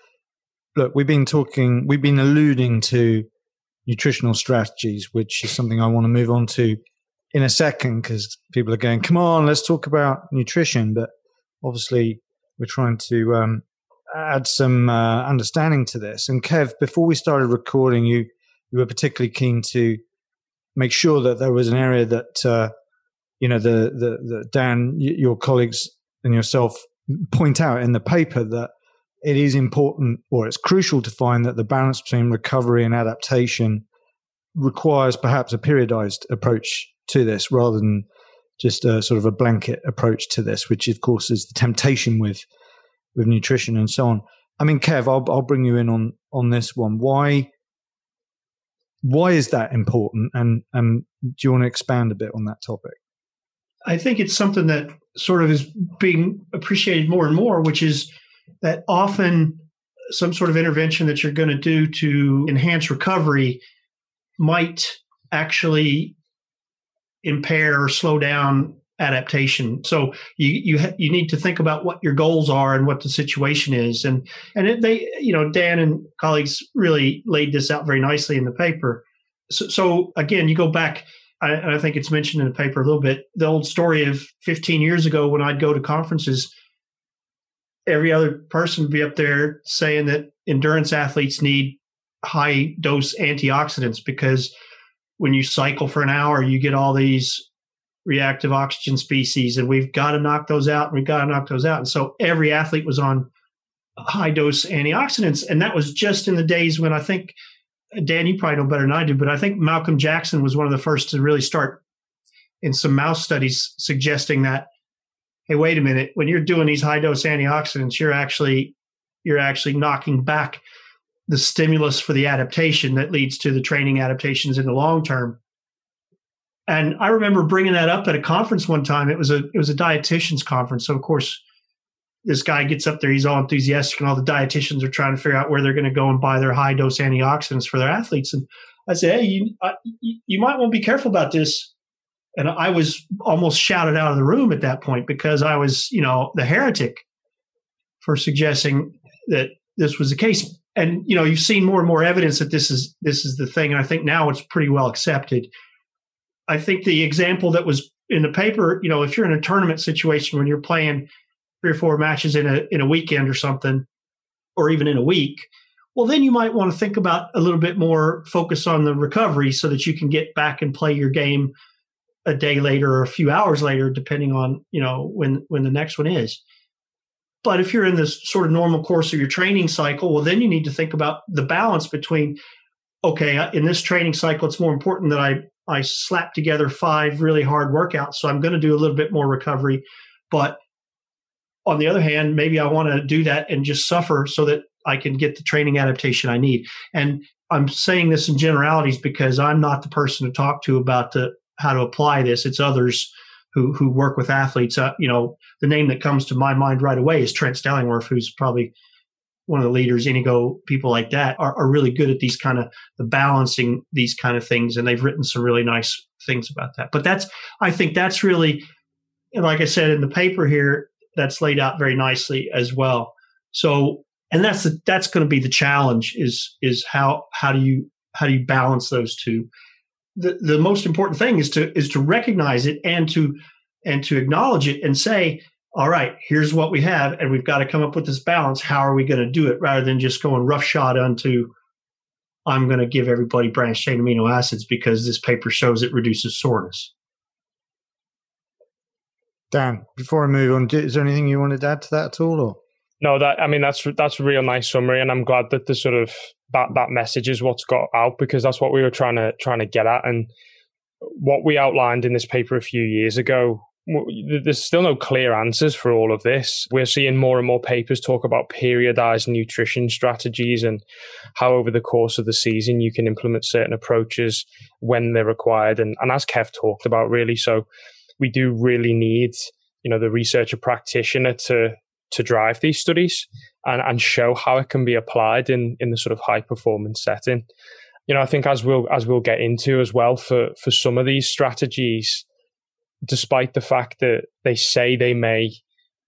look, we've been talking, we've been alluding to nutritional strategies, which is something I want to move on to in a second because people are going, come on, let's talk about nutrition. But obviously, we're trying to um, add some uh, understanding to this. And Kev, before we started recording, you you were particularly keen to make sure that there was an area that uh, you know the, the the Dan, your colleagues and yourself point out in the paper that it is important or it's crucial to find that the balance between recovery and adaptation requires perhaps a periodized approach to this rather than just a sort of a blanket approach to this, which of course is the temptation with with nutrition and so on. I mean, Kev, I'll, I'll bring you in on on this one. Why why is that important? And and do you want to expand a bit on that topic? I think it's something that sort of is being appreciated more and more, which is that often some sort of intervention that you're going to do to enhance recovery might actually impair or slow down adaptation. So you you ha- you need to think about what your goals are and what the situation is. And and it, they you know Dan and colleagues really laid this out very nicely in the paper. So, so again, you go back. I, I think it's mentioned in the paper a little bit. The old story of 15 years ago when I'd go to conferences, every other person would be up there saying that endurance athletes need high dose antioxidants because when you cycle for an hour, you get all these reactive oxygen species, and we've got to knock those out. And we've got to knock those out. And so every athlete was on high dose antioxidants, and that was just in the days when I think Dan, you probably know better than I do, but I think Malcolm Jackson was one of the first to really start in some mouse studies suggesting that, hey, wait a minute, when you're doing these high dose antioxidants, you're actually you're actually knocking back the stimulus for the adaptation that leads to the training adaptations in the long term. And I remember bringing that up at a conference one time. It was a it was a dietitians conference, so of course this guy gets up there, he's all enthusiastic, and all the dietitians are trying to figure out where they're going to go and buy their high dose antioxidants for their athletes. And I said, hey, you uh, you might want to be careful about this. And I was almost shouted out of the room at that point because I was, you know, the heretic for suggesting that this was the case. And you know, you've seen more and more evidence that this is this is the thing. And I think now it's pretty well accepted. I think the example that was in the paper, you know, if you're in a tournament situation when you're playing three or four matches in a in a weekend or something, or even in a week, well, then you might want to think about a little bit more focus on the recovery so that you can get back and play your game a day later or a few hours later, depending on you know when when the next one is. But if you're in this sort of normal course of your training cycle, well, then you need to think about the balance between okay, uh, in this training cycle, it's more important that I I slap together five really hard workouts. So I'm going to do a little bit more recovery. But on the other hand, maybe I want to do that and just suffer so that I can get the training adaptation I need. And I'm saying this in generalities because I'm not the person to talk to about the, how to apply this. It's others who who work with athletes. Uh, you know, the name that comes to my mind right away is Trent Stellingwerff, who's probably one of the leaders, Inigo, people like that are, are really good at these kind of the balancing these kind of things, and they've written some really nice things about that. But that's, I think that's really, like I said in the paper here, that's laid out very nicely as well. So, and that's the, that's going to be the challenge is is how how do you how do you balance those two? The the most important thing is to is to recognize it and to and to acknowledge it and say all right, here's what we have, and we've got to come up with this balance. How are we going to do it rather than just going roughshod onto, I'm going to give everybody branched chain amino acids because this paper shows it reduces soreness. Dan, before I move on, is there anything you wanted to add to that at all? Or? No, that I mean that's that's a real nice summary, and I'm glad that the sort of that that message is what's got out because that's what we were trying to trying to get at, and what we outlined in this paper a few years ago there's still no clear answers for all of this. We're seeing more and more papers talk about periodized nutrition strategies and how over the course of the season you can implement certain approaches when they're required. And, and as Kev talked about, really, so we do really need, you know, the researcher practitioner to to drive these studies and, and show how it can be applied in, in the sort of high performance setting. You know, I think as we'll as we'll get into as well for for some of these strategies, despite the fact that they say they may,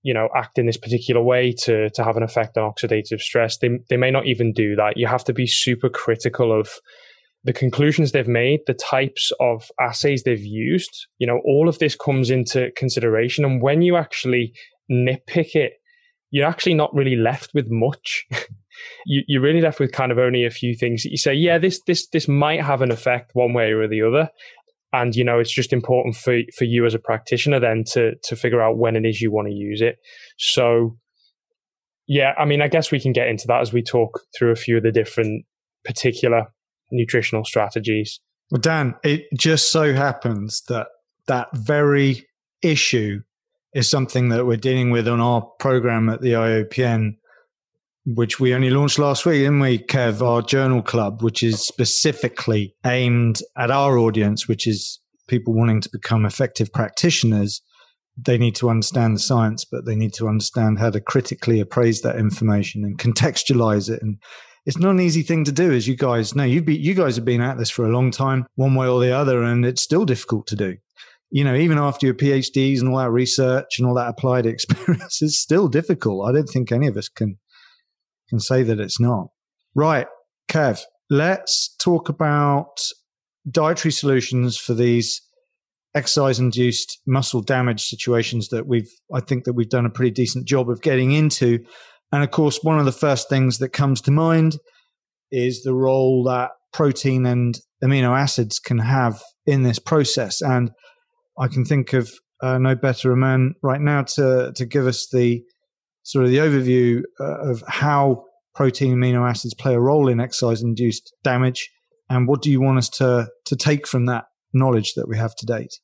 you know, act in this particular way to to have an effect on oxidative stress, they they may not even do that. You have to be super critical of the conclusions they've made, the types of assays they've used. You know, all of this comes into consideration, and when you actually nitpick it, you're actually not really left with much. [laughs] you, you're really left with kind of only a few things that you say, yeah, this this this might have an effect one way or the other, and you know it's just important for for you as a practitioner then to to figure out when it is you want to use it. So yeah i mean i guess we can get into that as we talk through a few of the different particular nutritional strategies. Well dan it just so happens that that very issue is something that we're dealing with on our program at the IOPN which we only launched last week, didn't we, Kev? Our journal club, which is specifically aimed at our audience, which is people wanting to become effective practitioners. They need to understand the science, but they need to understand how to critically appraise that information and contextualize it. And it's not an easy thing to do, as you guys know. You you guys have been at this for a long time, one way or the other, and it's still difficult to do. You know, even after your PhDs and all that research and all that applied [laughs] experience, it's still difficult. I don't think any of us can can say that it's not. Right, Kev, let's talk about dietary solutions for these exercise induced muscle damage situations that we've I think that we've done a pretty decent job of getting into. And of course, one of the first things that comes to mind is the role that protein and amino acids can have in this process. And I can think of uh, no better a man right now to to give us the sort of the overview uh, of how protein amino acids play a role in exercise induced damage and what do you want us to to take from that knowledge that we have to date?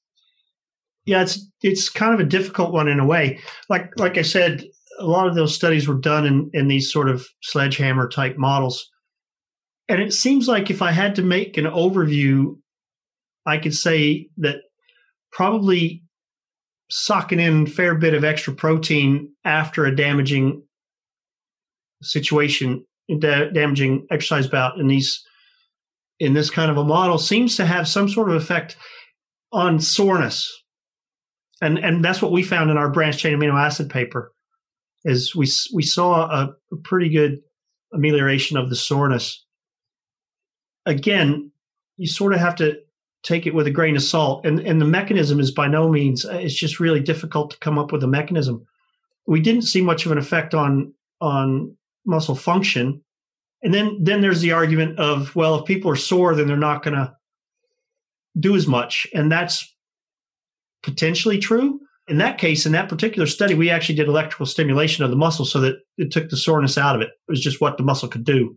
Yeah it's it's kind of a difficult one in a way. Like like i said a lot of those studies were done in in these sort of sledgehammer type models. And it seems like if i had to make an overview i could say that probably socking in a fair bit of extra protein after a damaging situation, da- damaging exercise bout in these in this kind of a model seems to have some sort of effect on soreness, and and that's what we found in our branched chain amino acid paper. Is we we saw a, a pretty good amelioration of the soreness. Again, you sort of have to take it with a grain of salt. And and the mechanism is by no means uh, it's just really difficult to come up with a mechanism. We didn't see much of an effect on on muscle function. And then then there's the argument of well, if people are sore, then they're not going to do as much, and that's potentially true. In that case, in that particular study, we actually did electrical stimulation of the muscle so that it took the soreness out of it. It was just what the muscle could do.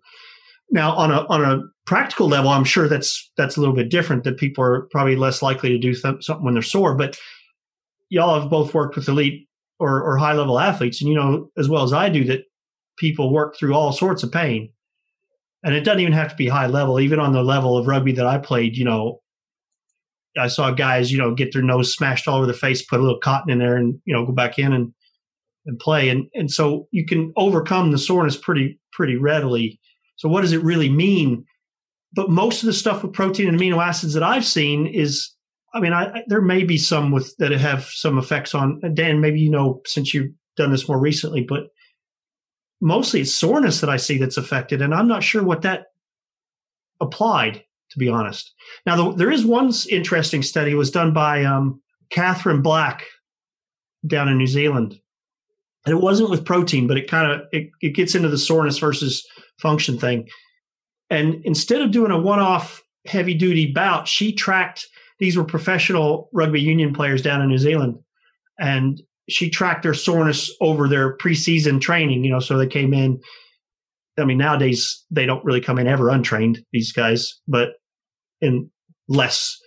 Now, on a on a practical level, I'm sure that's that's a little bit different. That people are probably less likely to do th- something when they're sore. But y'all have both worked with elite or, or high level athletes, and you know as well as I do that people work through all sorts of pain, and it doesn't even have to be high level. Even on the level of rugby that I played, you know, I saw guys, you know, get their nose smashed all over the face, put a little cotton in there, and you know, go back in and and play. And and so you can overcome the soreness pretty pretty readily. So what does it really mean? But most of the stuff with protein and amino acids that I've seen is, I mean, I, there may be some with that have some effects on Dan. Maybe you know since you've done this more recently, but mostly it's soreness that I see that's affected, and I'm not sure what that applied to be honest. Now, the, there is one interesting study was done by um, Katherine Black down in New Zealand, and it wasn't with protein, but it kind of it, it gets into the soreness versus function thing. And instead of doing a one-off heavy-duty bout, she tracked. These were professional rugby union players down in New Zealand, and she tracked their soreness over their preseason training. You know, so they came in I mean, nowadays they don't really come in ever untrained, these guys, but in less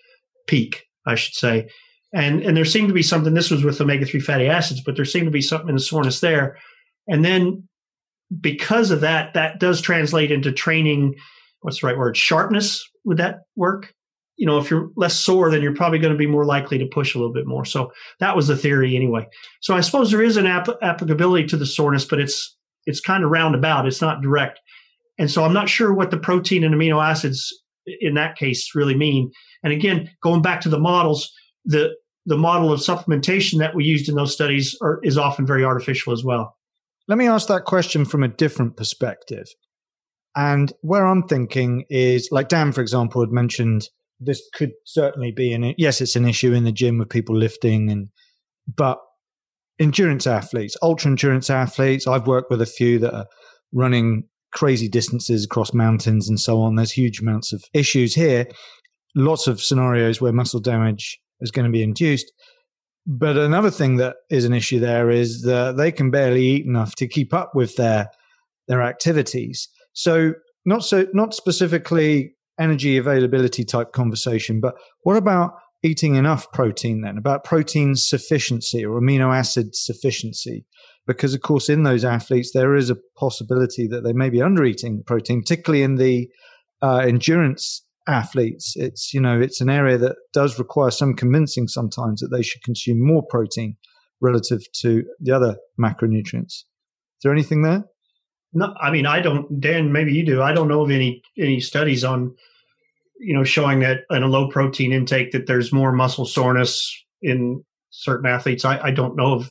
peak, I should say. And and there seemed to be something. This was with omega three fatty acids, but there seemed to be something in the soreness there. And then because of that, that does translate into training. What's the right word? Sharpness. Would that work? You know, if you're less sore, then you're probably going to be more likely to push a little bit more. So that was the theory anyway. So I suppose there is an ap- applicability to the soreness, but it's it's kind of roundabout. It's not direct. And so I'm not sure what the protein and amino acids in that case really mean. And again, going back to the models, the the model of supplementation that we used in those studies are, is often very artificial as well. Let me ask that question from a different perspective. And where I'm thinking is, like Dan, for example, had mentioned, this could certainly be an yes, it's an issue in the gym with people lifting, and but endurance athletes, ultra endurance athletes. I've worked with a few that are running crazy distances across mountains and so on. There's huge amounts of issues here. Lots of scenarios where muscle damage is going to be induced. But another thing that is an issue there is that they can barely eat enough to keep up with their their activities. So not so not specifically energy availability type conversation, but what about eating enough protein then, about protein sufficiency or amino acid sufficiency. Because, of course, in those athletes, there is a possibility that they may be under eating protein, particularly in the uh, endurance athletes. It's, you know, it's an area that does require some convincing sometimes that they should consume more protein relative to the other macronutrients. Is there anything there? No, I mean, I don't, Dan, maybe you do. I don't know of any, any studies on you know, showing that in a low protein intake that there's more muscle soreness in certain athletes. I, I don't know if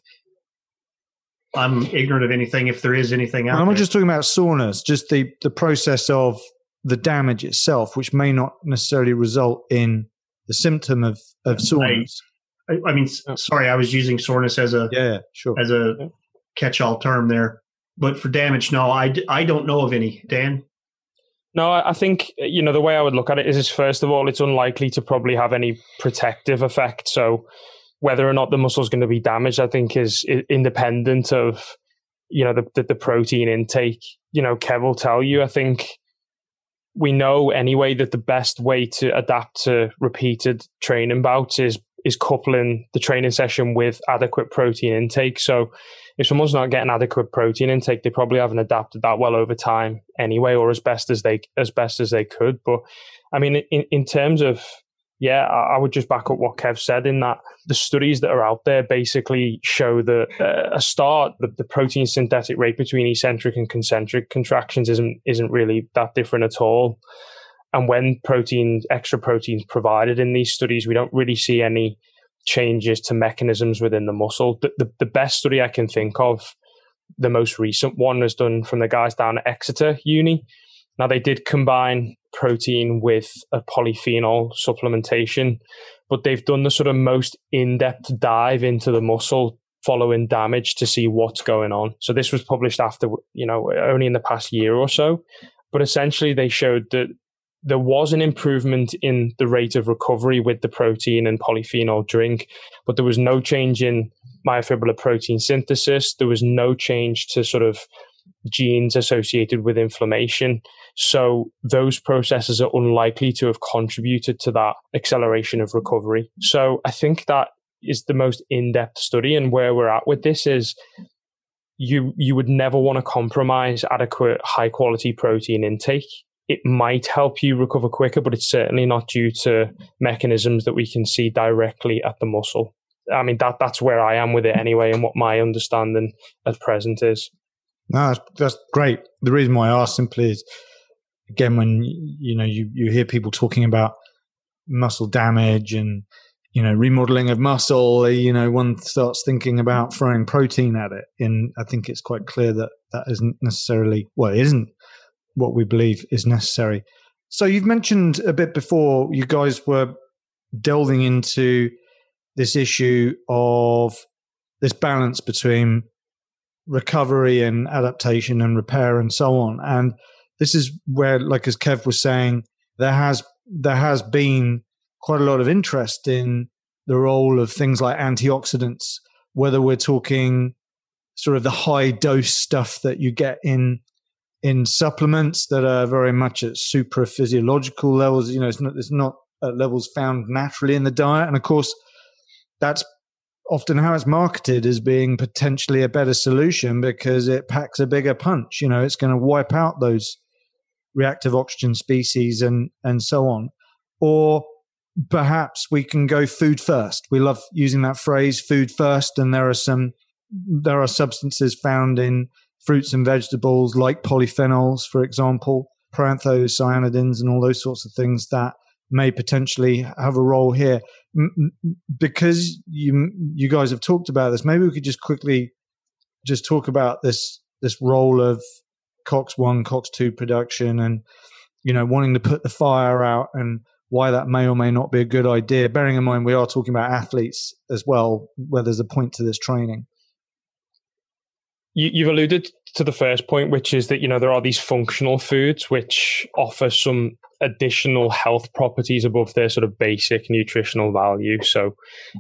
I'm ignorant of anything if there is anything out. I'm not just talking about soreness, just the the process of the damage itself, which may not necessarily result in the symptom of of soreness. I, I mean, sorry, I was using soreness as a yeah, sure, as a catch-all term there. But for damage, no, I, I don't know of any. Dan, no, I think you know the way I would look at it is, is first of all, it's unlikely to probably have any protective effect. So whether or not the muscle is going to be damaged, I think is, independent of you know the, the, the protein intake. You know, Kev will tell you. I think we know anyway that the best way to adapt to repeated training bouts is is coupling the training session with adequate protein intake. So if someone's not getting adequate protein intake, they probably haven't adapted that well over time anyway, or as best as they as best as they could. But I mean, in, in terms of yeah, I, would just back up what Kev said in that the studies that are out there basically show that uh, a start the, the protein synthetic rate between eccentric and concentric contractions isn't isn't really that different at all. And when protein, extra proteins provided in these studies, we don't really see any changes to mechanisms within the muscle. The, the, the, best study I can think of, the most recent one, was done from the guys down at Exeter Uni. Now, they did combine protein with a polyphenol supplementation, but they've done the sort of most in depth dive into the muscle following damage to see what's going on. So, this was published after, you know, only in the past year or so. But essentially, they showed that there was an improvement in the rate of recovery with the protein and polyphenol drink, but there was no change in myofibrillar protein synthesis. There was no change to sort of genes associated with inflammation. So those processes are unlikely to have contributed to that acceleration of recovery. So I think that is the most in-depth study and where we're at with this is you you would never want to compromise adequate high quality protein intake it might help you recover quicker, but it's certainly not due to mechanisms that we can see directly at the muscle. I mean that that's where I am with it anyway, and what my understanding at present is. No, that's, that's great. The reason why I asked simply is, again, when you know you you hear people talking about muscle damage and you know remodeling of muscle, you know one starts thinking about throwing protein at it. And I think it's quite clear that that isn't necessarily well, it isn't what we believe is necessary. So you've mentioned a bit before you guys were delving into this issue of this balance between recovery and adaptation and repair and so on. And this is where, like as Kev was saying, there has there has been quite a lot of interest in the role of things like antioxidants, whether we're talking sort of the high dose stuff that you get in in supplements that are very much at super physiological levels. You know, it's not it's not at levels found naturally in the diet, and of course, that's often how it's marketed as being potentially a better solution because it packs a bigger punch. You know, it's going to wipe out those reactive oxygen species and and so on. Or perhaps we can go food first. We love using that phrase, food first, and there are some there are substances found in fruits and vegetables like polyphenols, for example, proanthocyanidins, and all those sorts of things that may potentially have a role here. Because you you guys have talked about this, maybe we could just quickly just talk about this this role of Cox one, Cox two production, and you know wanting to put the fire out and why that may or may not be a good idea. Bearing in mind we are talking about athletes as well, where there's a point to this training. You, have alluded to the first point, which is that you know there are these functional foods which offer some additional health properties above their sort of basic nutritional value. So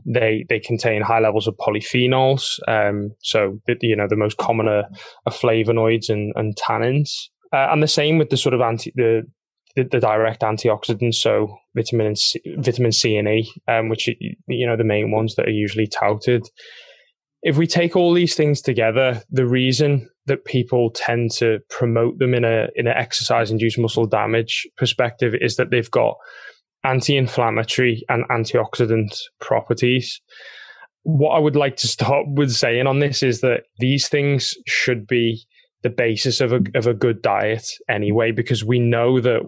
they they contain high levels of polyphenols. Um, so the, you know the most common are, are flavonoids and, and tannins, uh, and the same with the sort of anti the the, the direct antioxidants, so vitamin C, vitamin C and E, um, which you know the main ones that are usually touted if we take all these things together, the reason that people tend to promote them in a in an exercise induced muscle damage perspective is that they've got anti-inflammatory and antioxidant properties. What I would like to start with saying on this is that these things should be the basis of a of a good diet anyway, because we know that,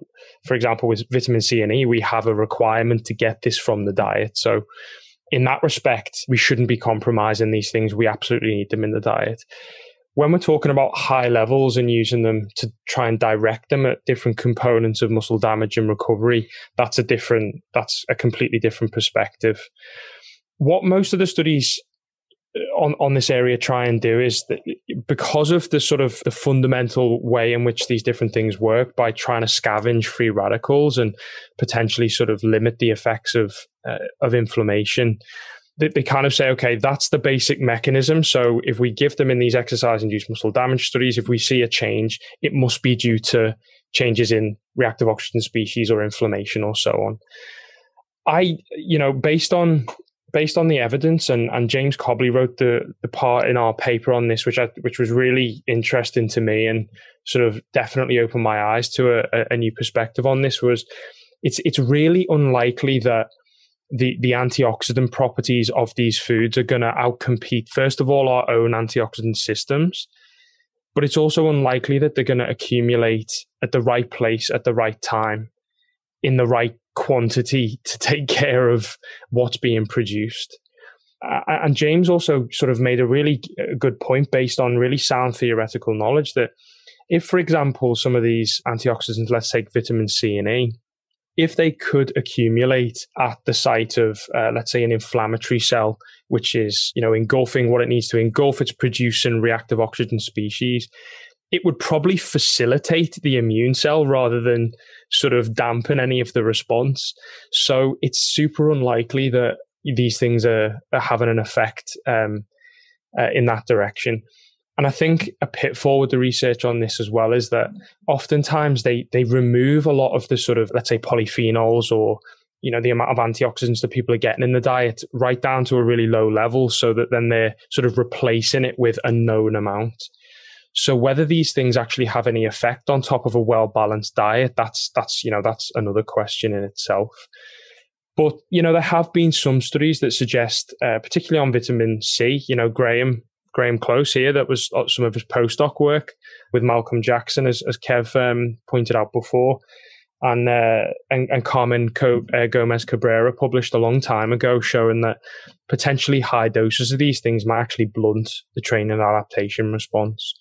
for example, with vitamin C and E, we have a requirement to get this from the diet. So in that respect, we shouldn't be compromising these things. We absolutely need them in the diet. When we're talking about high levels and using them to try and direct them at different components of muscle damage and recovery, that's a different, that's a completely different perspective. What most of the studies on on this area try and do is that because of the sort of the fundamental way in which these different things work by trying to scavenge free radicals and potentially sort of limit the effects of uh, of inflammation they, they kind of say okay that's the basic mechanism. So if we give them in these exercise induced muscle damage studies if we see a change it must be due to changes in reactive oxygen species or inflammation or so on. I, you know, based on based on the evidence, and, and James Cobley wrote the, the part in our paper on this, which I, which was really interesting to me and sort of definitely opened my eyes to a, a new perspective on this. Was it's it's really unlikely that the the antioxidant properties of these foods are going to outcompete first of all our own antioxidant systems, but it's also unlikely that they're going to accumulate at the right place at the right time in the right quantity to take [laughs] care of what's being produced. Uh, and James also sort of made a really uh, good point based on really sound theoretical knowledge that if, for example, some of these antioxidants, let's take vitamin C and E, if they could accumulate at the site of, uh, let's say, an inflammatory cell, which is, you know, engulfing what it needs to engulf, it's producing reactive oxygen species, it would probably facilitate the immune cell rather than sort of dampen any of the response. So it's super unlikely that these things are, are having an effect um, uh, in that direction. And I think a pitfall with the research on this as well is that oftentimes they they remove a lot of the sort of let's say polyphenols or you know the amount of antioxidants that people are getting in the diet right down to a really low level so that then they're sort of replacing it with a known amount So whether these things actually have any effect on top of a well balanced diet, that's that's you know that's another question in itself. But you know there have been some studies that suggest, uh, particularly on vitamin C. You know Graham Graham Close here, that was uh, some of his postdoc work with Malcolm Jackson, as, as Kev um, pointed out before and uh, and, and, Carmen Co- uh, Gomez Cabrera published a long time ago, showing that potentially high doses of these things might actually blunt the training adaptation response.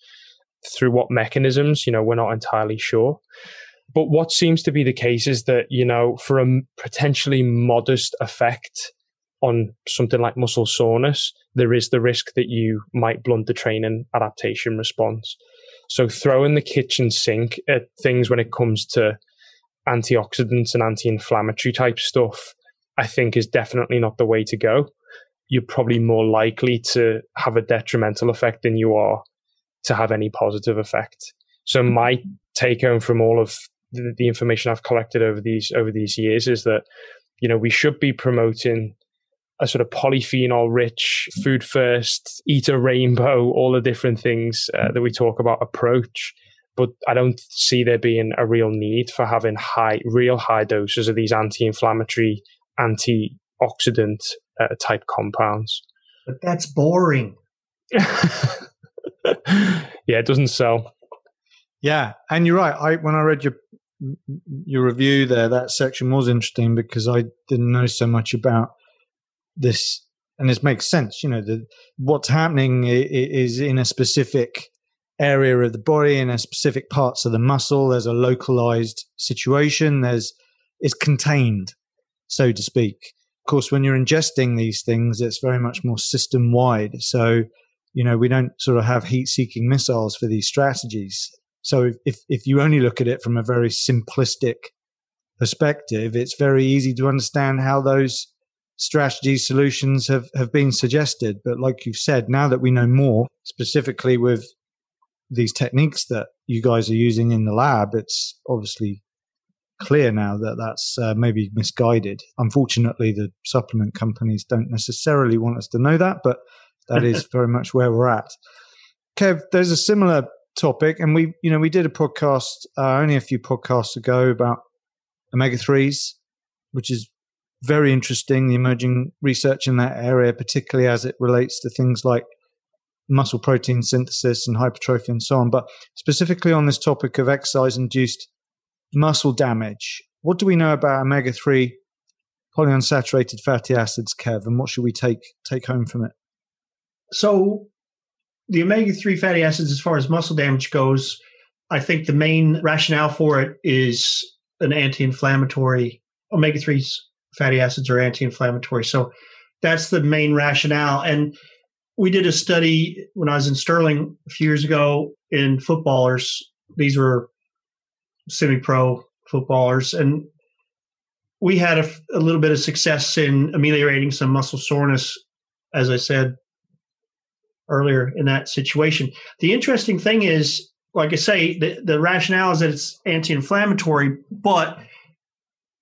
Through what mechanisms, you know, we're not entirely sure. But what seems to be the case is that you know, for a potentially modest effect on something like muscle soreness, there is the risk that you might blunt the training adaptation response. So throwing the kitchen sink at things when it comes to antioxidants and anti-inflammatory type stuff, I think is definitely not the way to go. You're probably more likely to have a detrimental effect than you are to have any positive effect. So my take home from all of the, the information I've collected over these over these years is that you know we should be promoting a sort of polyphenol rich food first eat a rainbow all the different things uh, that we talk about approach but I don't see there being a real need for having high, real high doses of these anti-inflammatory, antioxidant uh, type compounds. But that's boring. [laughs] [laughs] yeah, it doesn't sell. Yeah, and you're right. I when I read your your review there, that section was interesting because I didn't know so much about this, and this makes sense. You know, the, what's happening is in a specific area of the body in a specific parts of the muscle. There's a localized situation. There's it's contained, so to speak. Of course, when you're ingesting these things, it's very much more system wide. So, you know, we don't sort of have heat seeking missiles for these strategies. So if, if, you only look at it from a very simplistic perspective, it's very easy to understand how those strategy solutions have, have been suggested. But like you've said, now that we know more, specifically with these techniques that you guys are using in the lab, it's obviously clear now that that's uh, maybe misguided. Unfortunately, the supplement companies don't necessarily want us to know that, but that is very much where we're at. Kev, there's a similar topic, and we, you know, we did a podcast uh, only a few podcasts ago about omega threes, which is very interesting. The emerging research in that area, particularly as it relates to things like muscle protein synthesis and hypertrophy and so on. But specifically on this topic of exercise induced muscle damage, what do we know about omega 3 polyunsaturated fatty acids, Kev, and what should we take, take home from it? So, the omega 3 fatty acids, as far as muscle damage goes, I think the main rationale for it is an anti inflammatory. Omega 3 fatty acids are anti inflammatory. So, that's the main rationale. And we did a study when I was in Stirling a few years ago in footballers. These were semi pro footballers. And we had a, a, little bit of success in ameliorating some muscle soreness, as I said earlier in that situation. The interesting thing is, like I say, the, the rationale is that it's anti inflammatory, but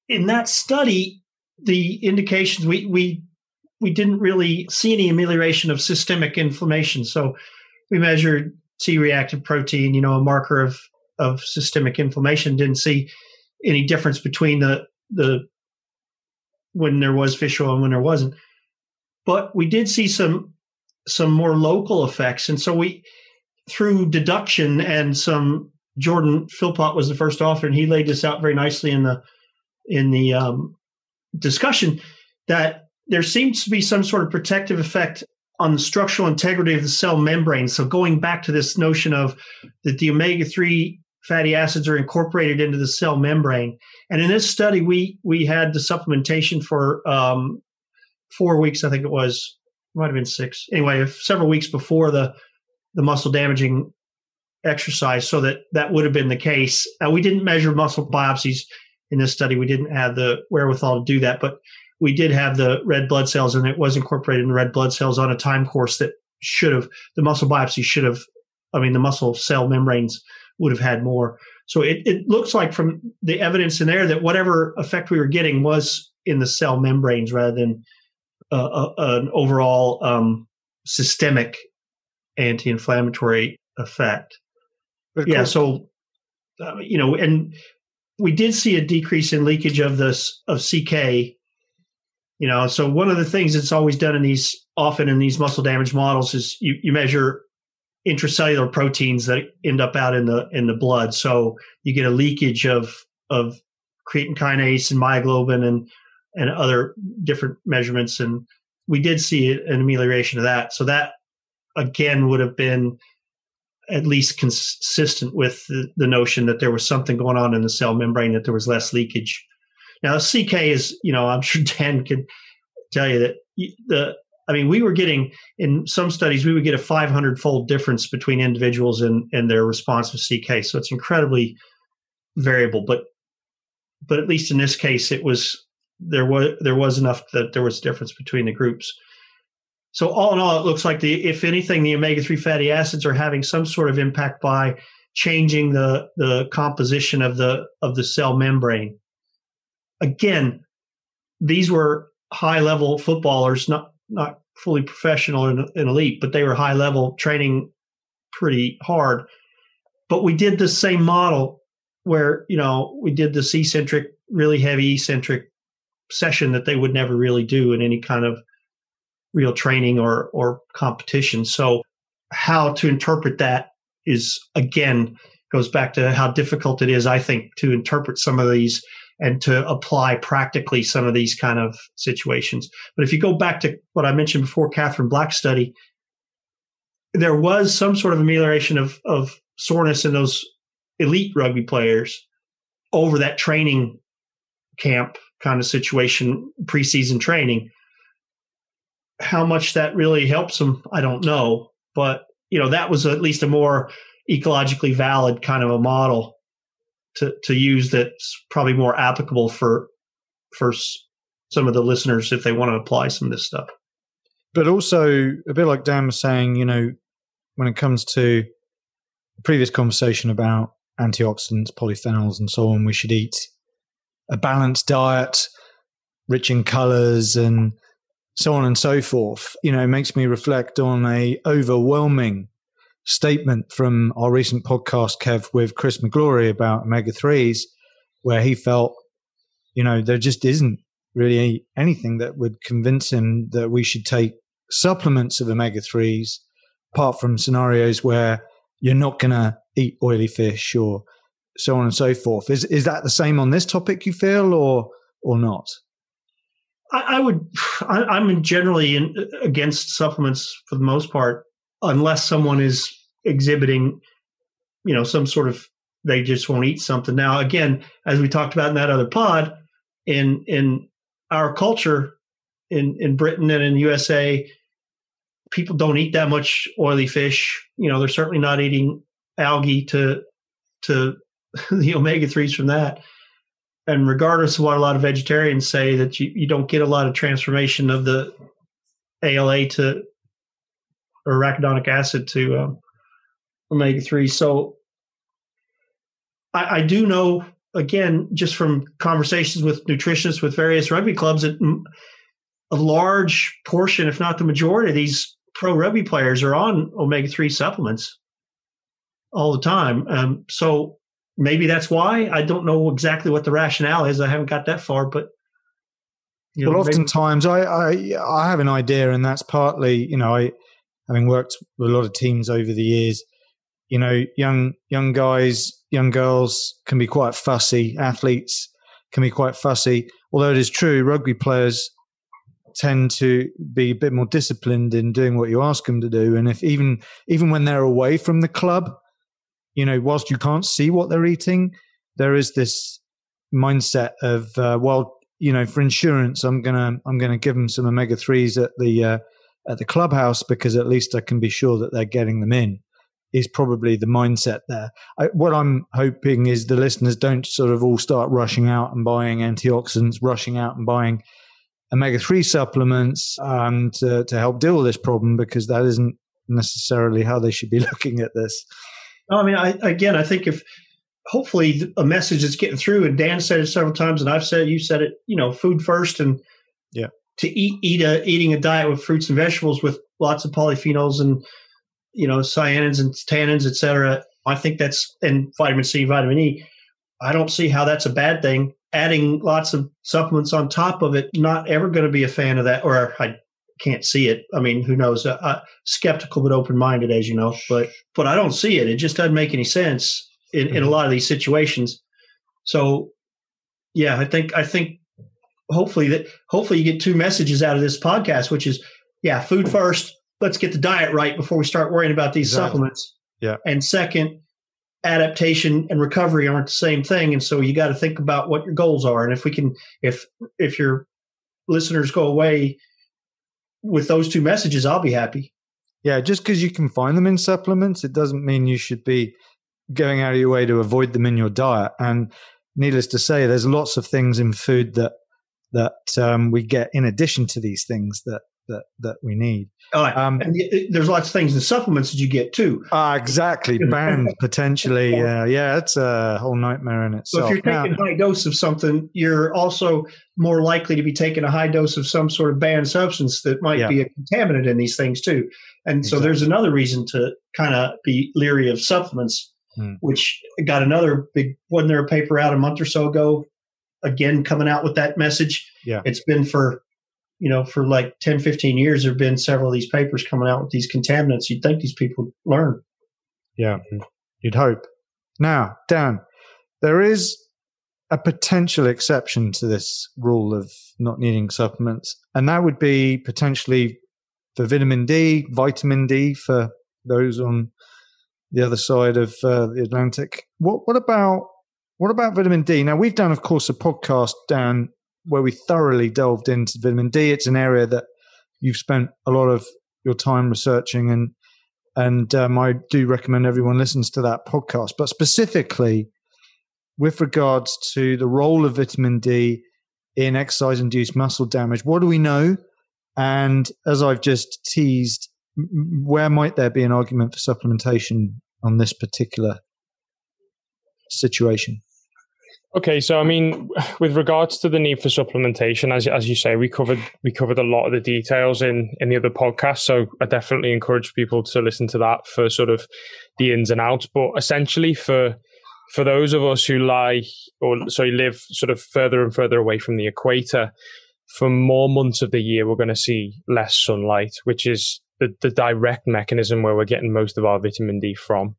in that study, the indications we, we we didn't really see any amelioration of systemic inflammation. So we measured C reactive protein, you know, a marker of, of systemic inflammation, didn't see any difference between the, the, when there was fish oil and when there wasn't. But we did see some, some more local effects. And so we, through deduction and some, Jordan Philpott was the first author and he laid this out very nicely in the, in the um, discussion that there seems to be some sort of protective effect on the structural integrity of the cell membrane. So going back to this notion of that the omega three fatty acids are incorporated into the cell membrane, and in this study we we had the supplementation for um, four weeks, I think it was, might have been six. Anyway, several weeks before the the muscle damaging exercise, so that that would have been the case. Uh, we didn't measure muscle biopsies in this study. We didn't have the wherewithal to do that, but we did have the red blood cells and it was incorporated in the red blood cells on a time course that should have the muscle biopsy should have i mean the muscle cell membranes would have had more so it, it looks like from the evidence in there that whatever effect we were getting was in the cell membranes rather than uh, an overall um, systemic anti-inflammatory effect yeah, so uh, you know, and we did see a decrease in leakage of this of CK. You know, so one of the things that's always done in these often in these muscle damage models is you, you measure intracellular proteins that end up out in the in the blood. So you get a leakage of of creatine kinase and myoglobin and and other different measurements. And we did see an amelioration of that. So that again would have been at least consistent with the, the, notion that there was something going on in the cell membrane, that there was less leakage. Now, CK is, you know, I'm [laughs] sure Dan could tell you that the, I mean, we were getting in some studies, we would get a 500 fold difference between individuals and, and their response to CK. So it's incredibly variable, but, but at least in this case, it was, there was, there was enough that there was a difference between the groups. So all in all, it looks like the if anything, the omega three fatty acids are having some sort of impact by changing the the composition of the of the cell membrane. Again, these were high level footballers, not not fully professional and, and elite, but they were high level training pretty hard. But we did the same model where you know we did the eccentric, really heavy eccentric session that they would never really do in any kind of real training or or competition. So how to interpret that is again goes back to how difficult it is, I think, to interpret some of these and to apply practically some of these kind of situations. But if you go back to what I mentioned before, Katherine Black study, there was some sort of amelioration of, of soreness in those elite rugby players over that training camp kind of situation, preseason training how much that really helps them, I don't know. But you know, that was at least a more ecologically valid kind of a model to to use that's probably more applicable for for some of the listeners if they want to apply some of this stuff. But also a bit like Dan was saying, you know, when it comes to previous conversation about antioxidants, polyphenols, and so on, we should eat a balanced diet, rich in colors and so on and so forth, you know, makes me reflect on a overwhelming statement from our recent podcast, Kev, with Chris McGlory about omega threes, where he felt, you know, there just isn't really anything that would convince him that we should take supplements of omega threes, apart from scenarios where you're not going to eat oily fish or so on and so forth. Is is that the same on this topic? You feel, or or not? I, I would. [sighs] I, am generally in, against supplements for the most part, unless someone is exhibiting, you know, some sort of they just won't eat something. Now, again, as we talked about in that other pod, in in our culture, in in Britain and in USA, people don't eat that much oily fish. You know, they're certainly not eating algae to to [laughs] the omega threes from that and regardless of what a lot of vegetarians say, that you, you don't get a lot of transformation of the ALA to arachidonic acid to um, omega three. So I, I, do know again, just from conversations with nutritionists with various rugby clubs, that a large portion, if not the majority, of these pro rugby players are on omega three supplements all the time. Um, so maybe that's why. I don't know exactly what the rationale is. I haven't got that far, but you know, well, oftentimes I, I I have an idea, and that's partly you know I having worked with a lot of teams over the years. You know, young young guys, young girls can be quite fussy. Athletes can be quite fussy. Although it is true, rugby players tend to be a bit more disciplined in doing what you ask them to do. And if even even when they're away from the club, you know, whilst you can't see what they're eating, there is this mindset of, uh, well, you know, for insurance, I'm gonna I'm gonna give them some omega threes at the uh, at the clubhouse because at least I can be sure that they're getting them in. Is probably the mindset there. I, what I'm hoping is the listeners don't sort of all start rushing out and buying antioxidants, rushing out and buying omega three supplements um, to to help deal with this problem because that isn't necessarily how they should be [laughs] looking at this. No, I mean, I, again, I think if hopefully a message is getting through, and Dan said it several times, and I've said, you said it, you know, food first, and yeah, to eat eat a eating a diet with fruits and vegetables with lots of polyphenols and you know cyanins and tannins, et cetera, I think that's and vitamin C, vitamin E. I don't see how that's a bad thing. Adding lots of supplements on top of it, not ever going to be a fan of that, or I can't see it. I mean, who knows? Uh, uh, skeptical but open minded, as you know. But but I don't see it. It just doesn't make any sense in, in a mm-hmm. lot of these situations. So yeah, I think I think hopefully that hopefully you get two messages out of this podcast, which is yeah, food first. Let's get the diet right before we start worrying about these exactly. supplements. Yeah. And second, adaptation and recovery aren't the same thing, and so you got to think about what your goals are. And if we can, if if your listeners go away with those two messages, I'll be happy. Yeah, just because you can find them in supplements, it doesn't mean you should be going out of your way to avoid them in your diet. And needless to say, there's lots of things in food that that um, we get in addition to these things that that that we need. Oh, um, and there's lots of things in supplements that you get too. Ah, uh, exactly. [laughs] Banned potentially. Uh, yeah, it's a whole nightmare in itself. So if you're taking now, high dose of something, you're also more likely to be taking a high dose of some sort of banned substance that might yeah. be a contaminant in these things too. And exactly. so there's another reason to kind of be leery of supplements, hmm. which got another big. Wasn't there a paper out a month or so ago? Again, coming out with that message. Yeah, it's been for you know, for like 10, 15 years, there have been several of these papers coming out with these contaminants. You'd think these people learn. Yeah, you'd hope. Now, Dan, there is a potential exception to this rule of not needing supplements, and that would be potentially for vitamin D, vitamin D for those on the other side of uh, the Atlantic. What what about what about vitamin D? Now we've done, of course, a podcast, Dan, where we thoroughly delved into vitamin D. It's an area that you've spent a lot of your time researching, and and um, I do recommend everyone listens to that podcast. But specifically, with regards to the role of vitamin D in exercise-induced muscle damage, what do we know? And as I've just teased, where might there be an argument for supplementation on this particular situation? Okay, so I mean, with regards to the need for supplementation, as as you say, we covered we covered a lot of the details in in the other podcast. So I definitely encourage people to listen to that for sort of the ins and outs. But essentially, for for those of us who lie or so live sort of further and further away from the equator, for more months of the year, we're going to see less sunlight, which is the, the direct mechanism where we're getting most of our vitamin D from.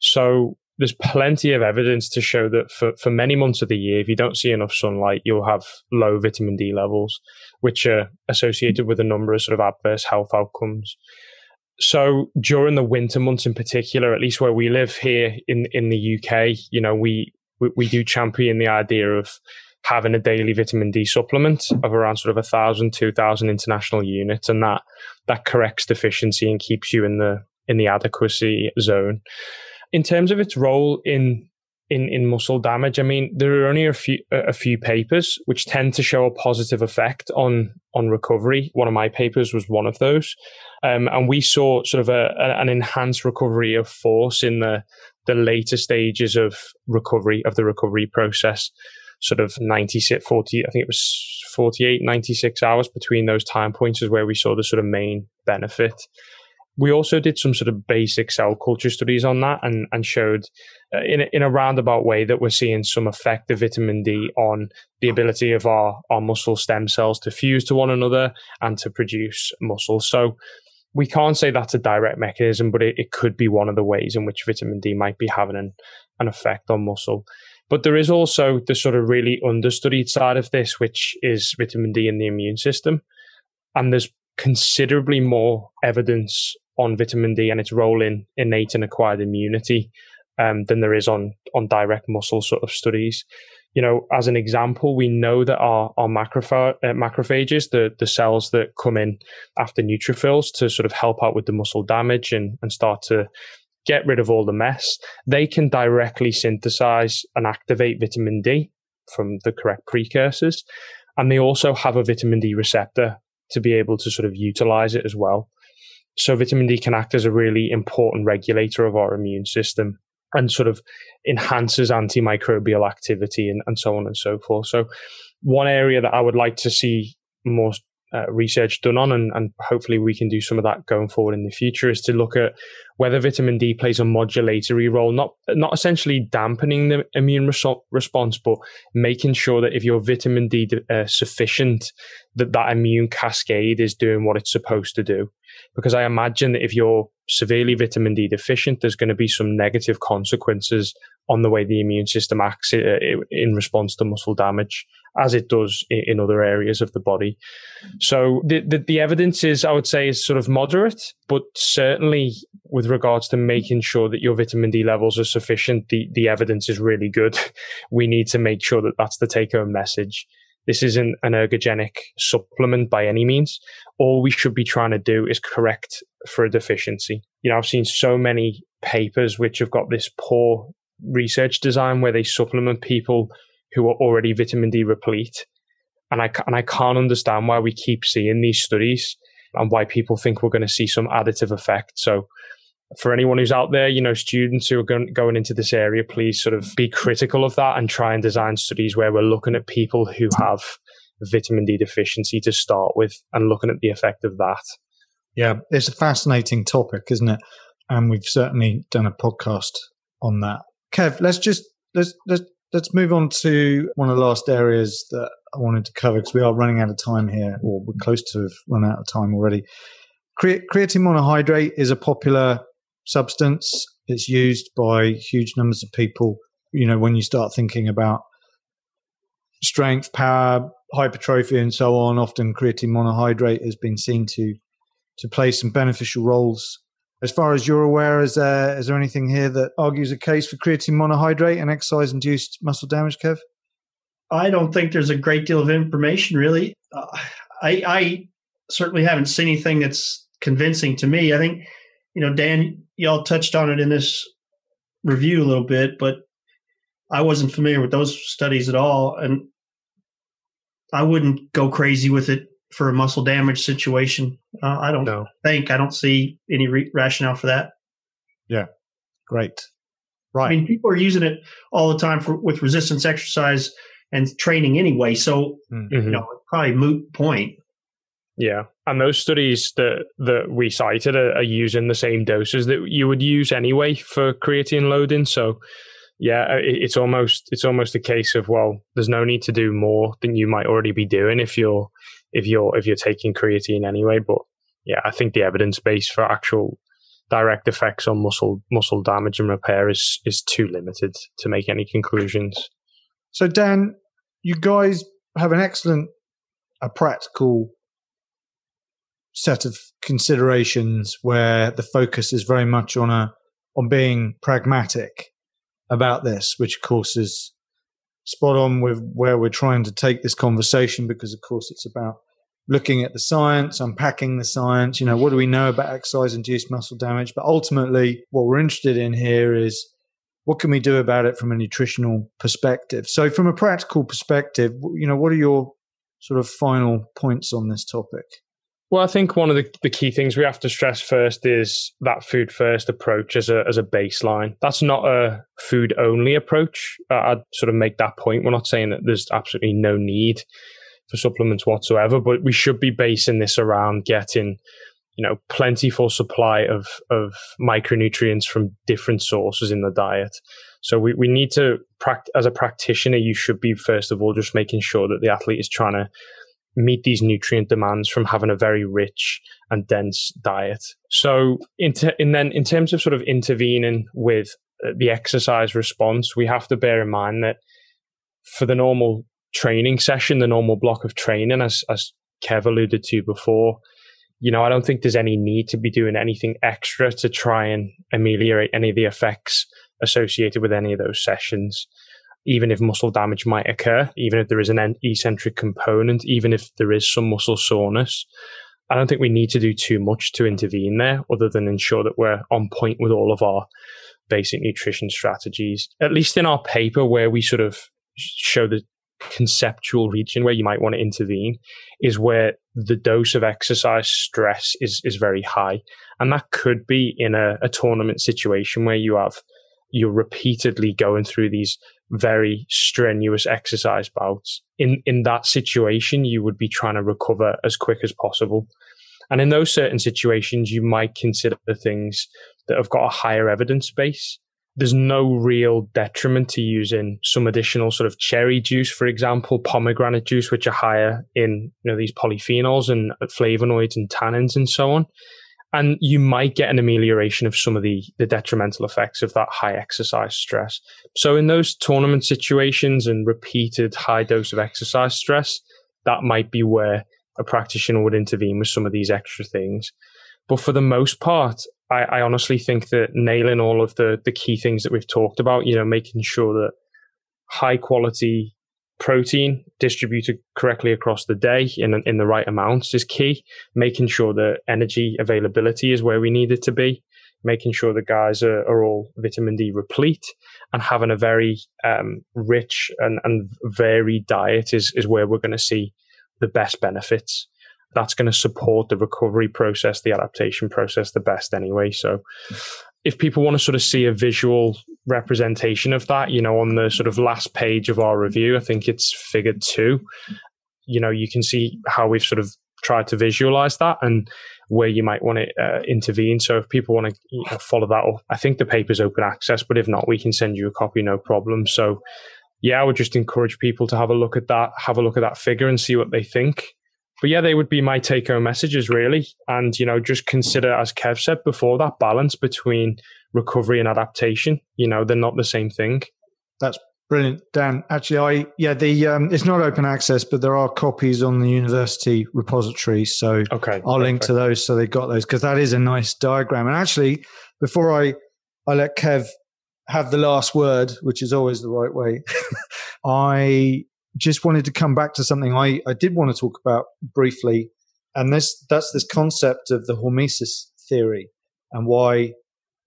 So there's plenty of evidence to show that for, for many months of the year, if you don't see enough sunlight, you'll have low vitamin D levels, which are associated with a number of sort of adverse health outcomes. So during the winter months in particular, at least where we live here in, in the UK, you know, we, we, we do champion the idea of having a daily vitamin D supplement of around sort of a thousand, two thousand international units. And that, that corrects deficiency and keeps you in the, in the adequacy zone in terms of its role in in in muscle damage, I mean, there are only a few a few papers which tend to show a positive effect on on recovery. One of my papers was one of those, um, and we saw sort of a, a, an enhanced recovery of force in the the later stages of recovery of the recovery process. Sort of 96, 40, I think it was 48, 96 hours between those time points is where we saw the sort of main benefit we also did some sort of basic cell culture studies on that and, and showed uh, in, a, in a roundabout way that we're seeing some effect of vitamin D on the ability of our, our muscle stem cells to fuse to one another and to produce muscle. So we can't say that's a direct mechanism, but it, it could be one of the ways in which vitamin D might be having an, an effect on muscle. But there is also the sort of really understudied side of this, which is vitamin D in the immune system. And there's considerably more evidence on vitamin D and its role in innate and acquired immunity um, than there is on on direct muscle sort of studies. You know, as an example, we know that our our uh, macrophages, the the cells that come in after neutrophils to sort of help out with the muscle damage and and start to get rid of all the mess, they can directly synthesize and activate vitamin D from the correct precursors, and they also have a vitamin D receptor to be able to sort of utilize it as well. So vitamin D can act as a really important regulator of our immune system and sort of enhances antimicrobial activity and, and so on and so forth. So one area that I would like to see more uh, research done on, and, and hopefully we can do some of that going forward in the future, is to look at whether vitamin D plays a modulatory role, not not essentially dampening the immune res- response, but making sure that if your vitamin D uh, sufficient, that that immune cascade is doing what it's supposed to do. Because I imagine that if you're severely vitamin D deficient, there's going to be some negative consequences on the way the immune system acts uh, in response to muscle damage, as it does in other areas of the body. So the, the, the evidence is, I would say, is sort of moderate, but certainly with regards to making sure that your vitamin D levels are sufficient, the, the evidence is really good. [laughs] we need to make sure that that's the take home message. This isn't an ergogenic supplement by any means. All we should be trying to do is correct for a deficiency. You know, I've seen so many papers which have got this poor research design where they supplement people who are already vitamin D replete. And I, and I can't understand why we keep seeing these studies and why people think we're going to see some additive effect. So for anyone who's out there, you know, students who are going, going into this area, please sort of be critical of that and try and design studies where we're looking at people who have vitamin D deficiency to start with and looking at the effect of that. Yeah, it's a fascinating topic, isn't it? And we've certainly done a podcast on that. Kev, let's just let's let's let's move on to one of the last areas that I wanted to cover because we are running out of time here, or we're close to have run out of time already. creatine monohydrate is a popular substance. It's used by huge numbers of people. You know, when you start thinking about strength, power, hypertrophy, and so on, often creatine monohydrate has been seen to to play some beneficial roles. As far as you're aware, is there is there anything here that argues a case for creatine monohydrate and exercise induced muscle damage, Kev? I don't think there's a great deal of information, really. Uh, I, I certainly haven't seen anything that's convincing to me. I think, you know, Dan, y'all touched on it in this review a little bit, but I wasn't familiar with those studies at all, and I wouldn't go crazy with it for a muscle damage situation. Uh, I don't no. think I don't see any re- rationale for that. Yeah, great. Right. I mean, people are using it all the time for with resistance exercise and training anyway. So mm-hmm. you know, probably moot point. Yeah, and those studies that that we cited are, are, using the same doses that you would use anyway for creatine loading. So, yeah, it, it's almost it's almost a case of well, there's no need to do more than you might already be doing if you're if you're if you're taking creatine anyway. But yeah, I think the evidence base for actual direct effects on muscle muscle damage and repair is is too limited to make any conclusions. So, Dan, you guys have an excellent, a practical set of considerations where the focus is very much on a on being pragmatic about this, which of course is spot on with where we're trying to take this conversation because of course it's about looking at the science, unpacking the science, you know, what do we know about exercise induced muscle damage? But ultimately what we're interested in here is what can we do about it from a nutritional perspective? So from a practical perspective, you know, what are your sort of final points on this topic? Well, I think one of the, the key things we have to stress first is that food first approach as a as a baseline. That's not a food only approach. I'd sort of make that point. We're not saying that there's absolutely no need for supplements whatsoever, but we should be basing this around getting, you know, plentiful supply of of micronutrients from different sources in the diet. So we, we need to practice as a practitioner, you should be first of all just making sure that the athlete is trying to meet these nutrient demands from having a very rich and dense diet. So, in, te- and then in terms of sort of intervening with uh, the exercise response, we have to bear in mind that for the normal training session, the normal block of training, as as Kev alluded to before, you know, I don't think there's any need to be doing anything extra to try and ameliorate any of the effects associated with any of those sessions even if muscle damage might occur, even if there is an eccentric component, even if there is some muscle soreness. I don't think we need to do too much to intervene there other than ensure that we're on point with all of our basic nutrition strategies. At least in our paper, where we sort of show the conceptual region where you might want to intervene is where the dose of exercise stress is, is very high. And that could be in a, a tournament situation where you have, you're repeatedly going through these very strenuous exercise bouts. In in that situation, you would be trying to recover as quick as possible. And in those certain situations, you might consider the things that have got a higher evidence base. There's no real detriment to using some additional sort of cherry juice, for example, pomegranate juice, which are higher in you know these polyphenols and flavonoids and tannins and so on and you might get an amelioration of some of the, the detrimental effects of that high exercise stress. So in those tournament situations and repeated high dose of exercise stress, that might be where a practitioner would intervene with some of these extra things. But for the most part, I, I honestly think that nailing all of the the key things that we've talked about, you know, making sure that high quality protein distributed correctly across the day in in the right amounts is key. Making sure that energy availability is where we need it to be. Making sure the guys are, are all vitamin D replete and having a very um, rich and, and varied diet is is where we're going to see the best benefits. That's going to support the recovery process, the adaptation process the best anyway. So if people want to sort of see a visual representation of that, you know, on the sort of last page of our review, I think it's figure two, you know, you can see how we've sort of tried to visualize that and where you might want to uh, intervene. So if people want to you know, follow that up, I think the paper's open access, but if not, we can send you a copy, no problem. So yeah, I would just encourage people to have a look at that, have a look at that figure and see what they think but yeah, they would be my take home messages really. And, you know, just consider, as Kev said before, that balance between recovery and adaptation. You know, they're not the same thing. That's brilliant, Dan. Actually, I, yeah, the, um, it's not open access, but there are copies on the university repository. So okay, I'll link to those so they got those because that is a nice diagram. And actually, before I, I let Kev have the last word, which is always the right way, [laughs] I just wanted to come back to something I, I did want to talk about briefly, and this that's this concept of the hormesis theory and why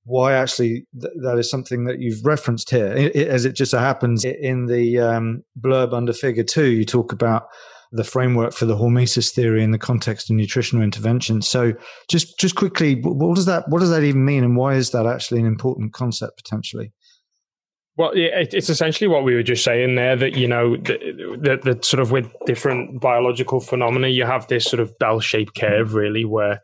why actually th- that is something that you've referenced here. It, it, as it just so happens in the um, blurb under Figure Two, you talk about the framework for the hormesis theory in the context of nutritional intervention. So, just just quickly, what does that what does that even mean, and why is that actually an important concept potentially? Well, it's essentially what we were just saying there that, you know, that the, sort of with different biological phenomena, you have this sort of bell shaped curve, really, where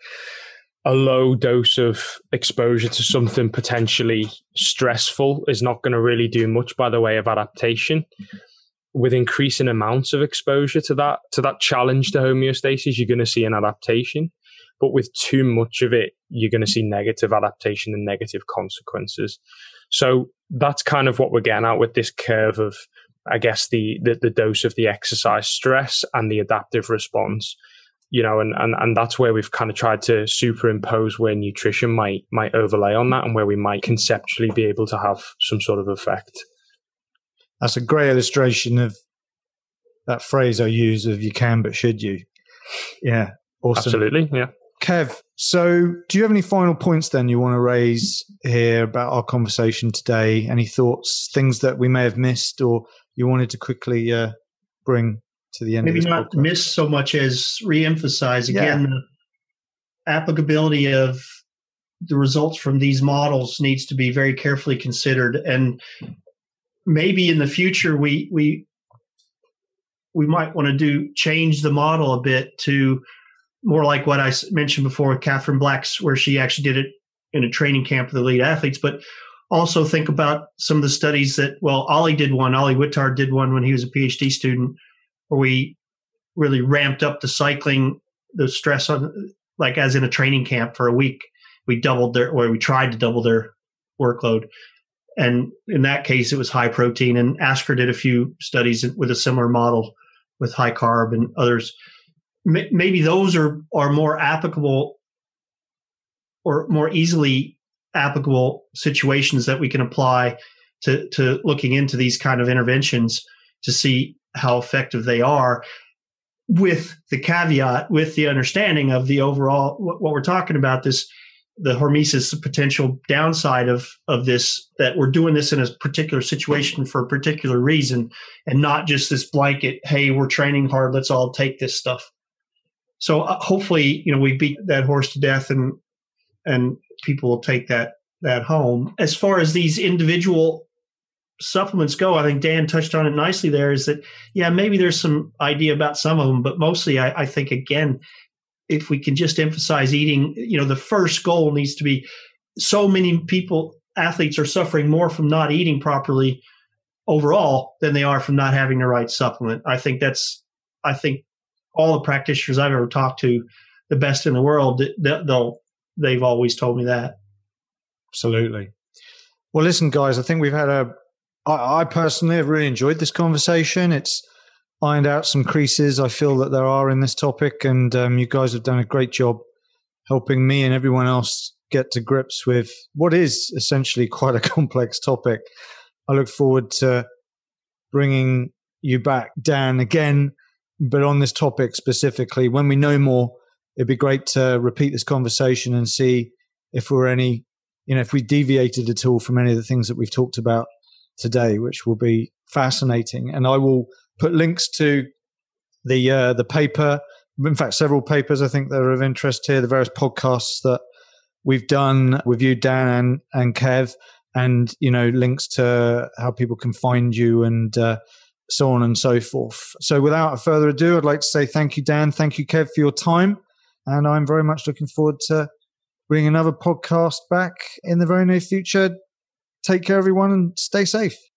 a low dose of exposure to something potentially stressful is not going to really do much by the way of adaptation. With increasing amounts of exposure to that to that challenge to homeostasis, you're going to see an adaptation. But with too much of it, you're going to see negative adaptation and negative consequences. So that's kind of what we're getting at with this curve of, I guess, the, the, the dose of the exercise stress and the adaptive response. You know, and, and, and that's where we've kind of tried to superimpose where nutrition might might overlay on that and where we might conceptually be able to have some sort of effect. That's a great illustration of that phrase I use of you can but should you. Yeah. Awesome. Absolutely. Yeah. Kev, so do you have any final points then you want to raise here about our conversation today? Any thoughts, things that we may have missed or you wanted to quickly uh, bring to the end Maybe not podcast? miss so much as reemphasize again yeah. the applicability of the results from these models needs to be very carefully considered and maybe in the future we we we might want to do change the model a bit to more like what I mentioned before with Katherine Black's, where she actually did it in a training camp the elite athletes. But also think about some of the studies that, well, Ollie did one, Ollie Witard did one when he was a PhD student, where we really ramped up the cycling, the stress on, like as in a training camp for a week. We doubled their, or we tried to double their workload. And in that case, it was high protein. And Asker did a few studies with a similar model with high carb and others maybe those are are more applicable or more easily applicable situations that we can apply to to looking into these kind of interventions to see how effective they are with the caveat with the understanding of the overall what, we're talking about this the hormesis the potential downside of of this that we're doing this in a particular situation for a particular reason and not just this blanket hey we're training hard let's all take this stuff so uh, hopefully, you know, we beat that horse to death, and and people will take that that home. As far as these individual supplements go, I think Dan touched on it nicely there is that, yeah, maybe there's some idea about some of them, but mostly I, I think, again, if we can just emphasize eating, you know, the first goal needs to be so many people, athletes are suffering more from not eating properly overall than they are from not having the right supplement. I think that's, I think all the practitioners I've ever talked to, the best in the world, they'll, they've always told me that. Absolutely. Well, listen, guys, I think we've had a, I, I personally have really enjoyed this conversation. It's ironed out some creases I feel that there are in this topic, and um, you guys have done a great job helping me and everyone else get to grips with what is essentially [laughs] quite a complex topic. I look forward to bringing you back, Dan, again, but on this topic specifically. When we know more, it'd be great to repeat this conversation and see if we're any, you know, if we deviated at all from any of the things that we've talked about today, which will be fascinating. And I will put links to the uh, the paper, in fact, several papers I think that are of interest here, the various podcasts that we've done with you, Dan and, and Kev, and you know links to how people can find you and uh, so on and so forth. So, without further ado, I'd like to say thank you, Dan. Thank you, Kev, for your time, and I'm very much looking forward to bringing another podcast back in the very near future. Take care, everyone, and stay safe.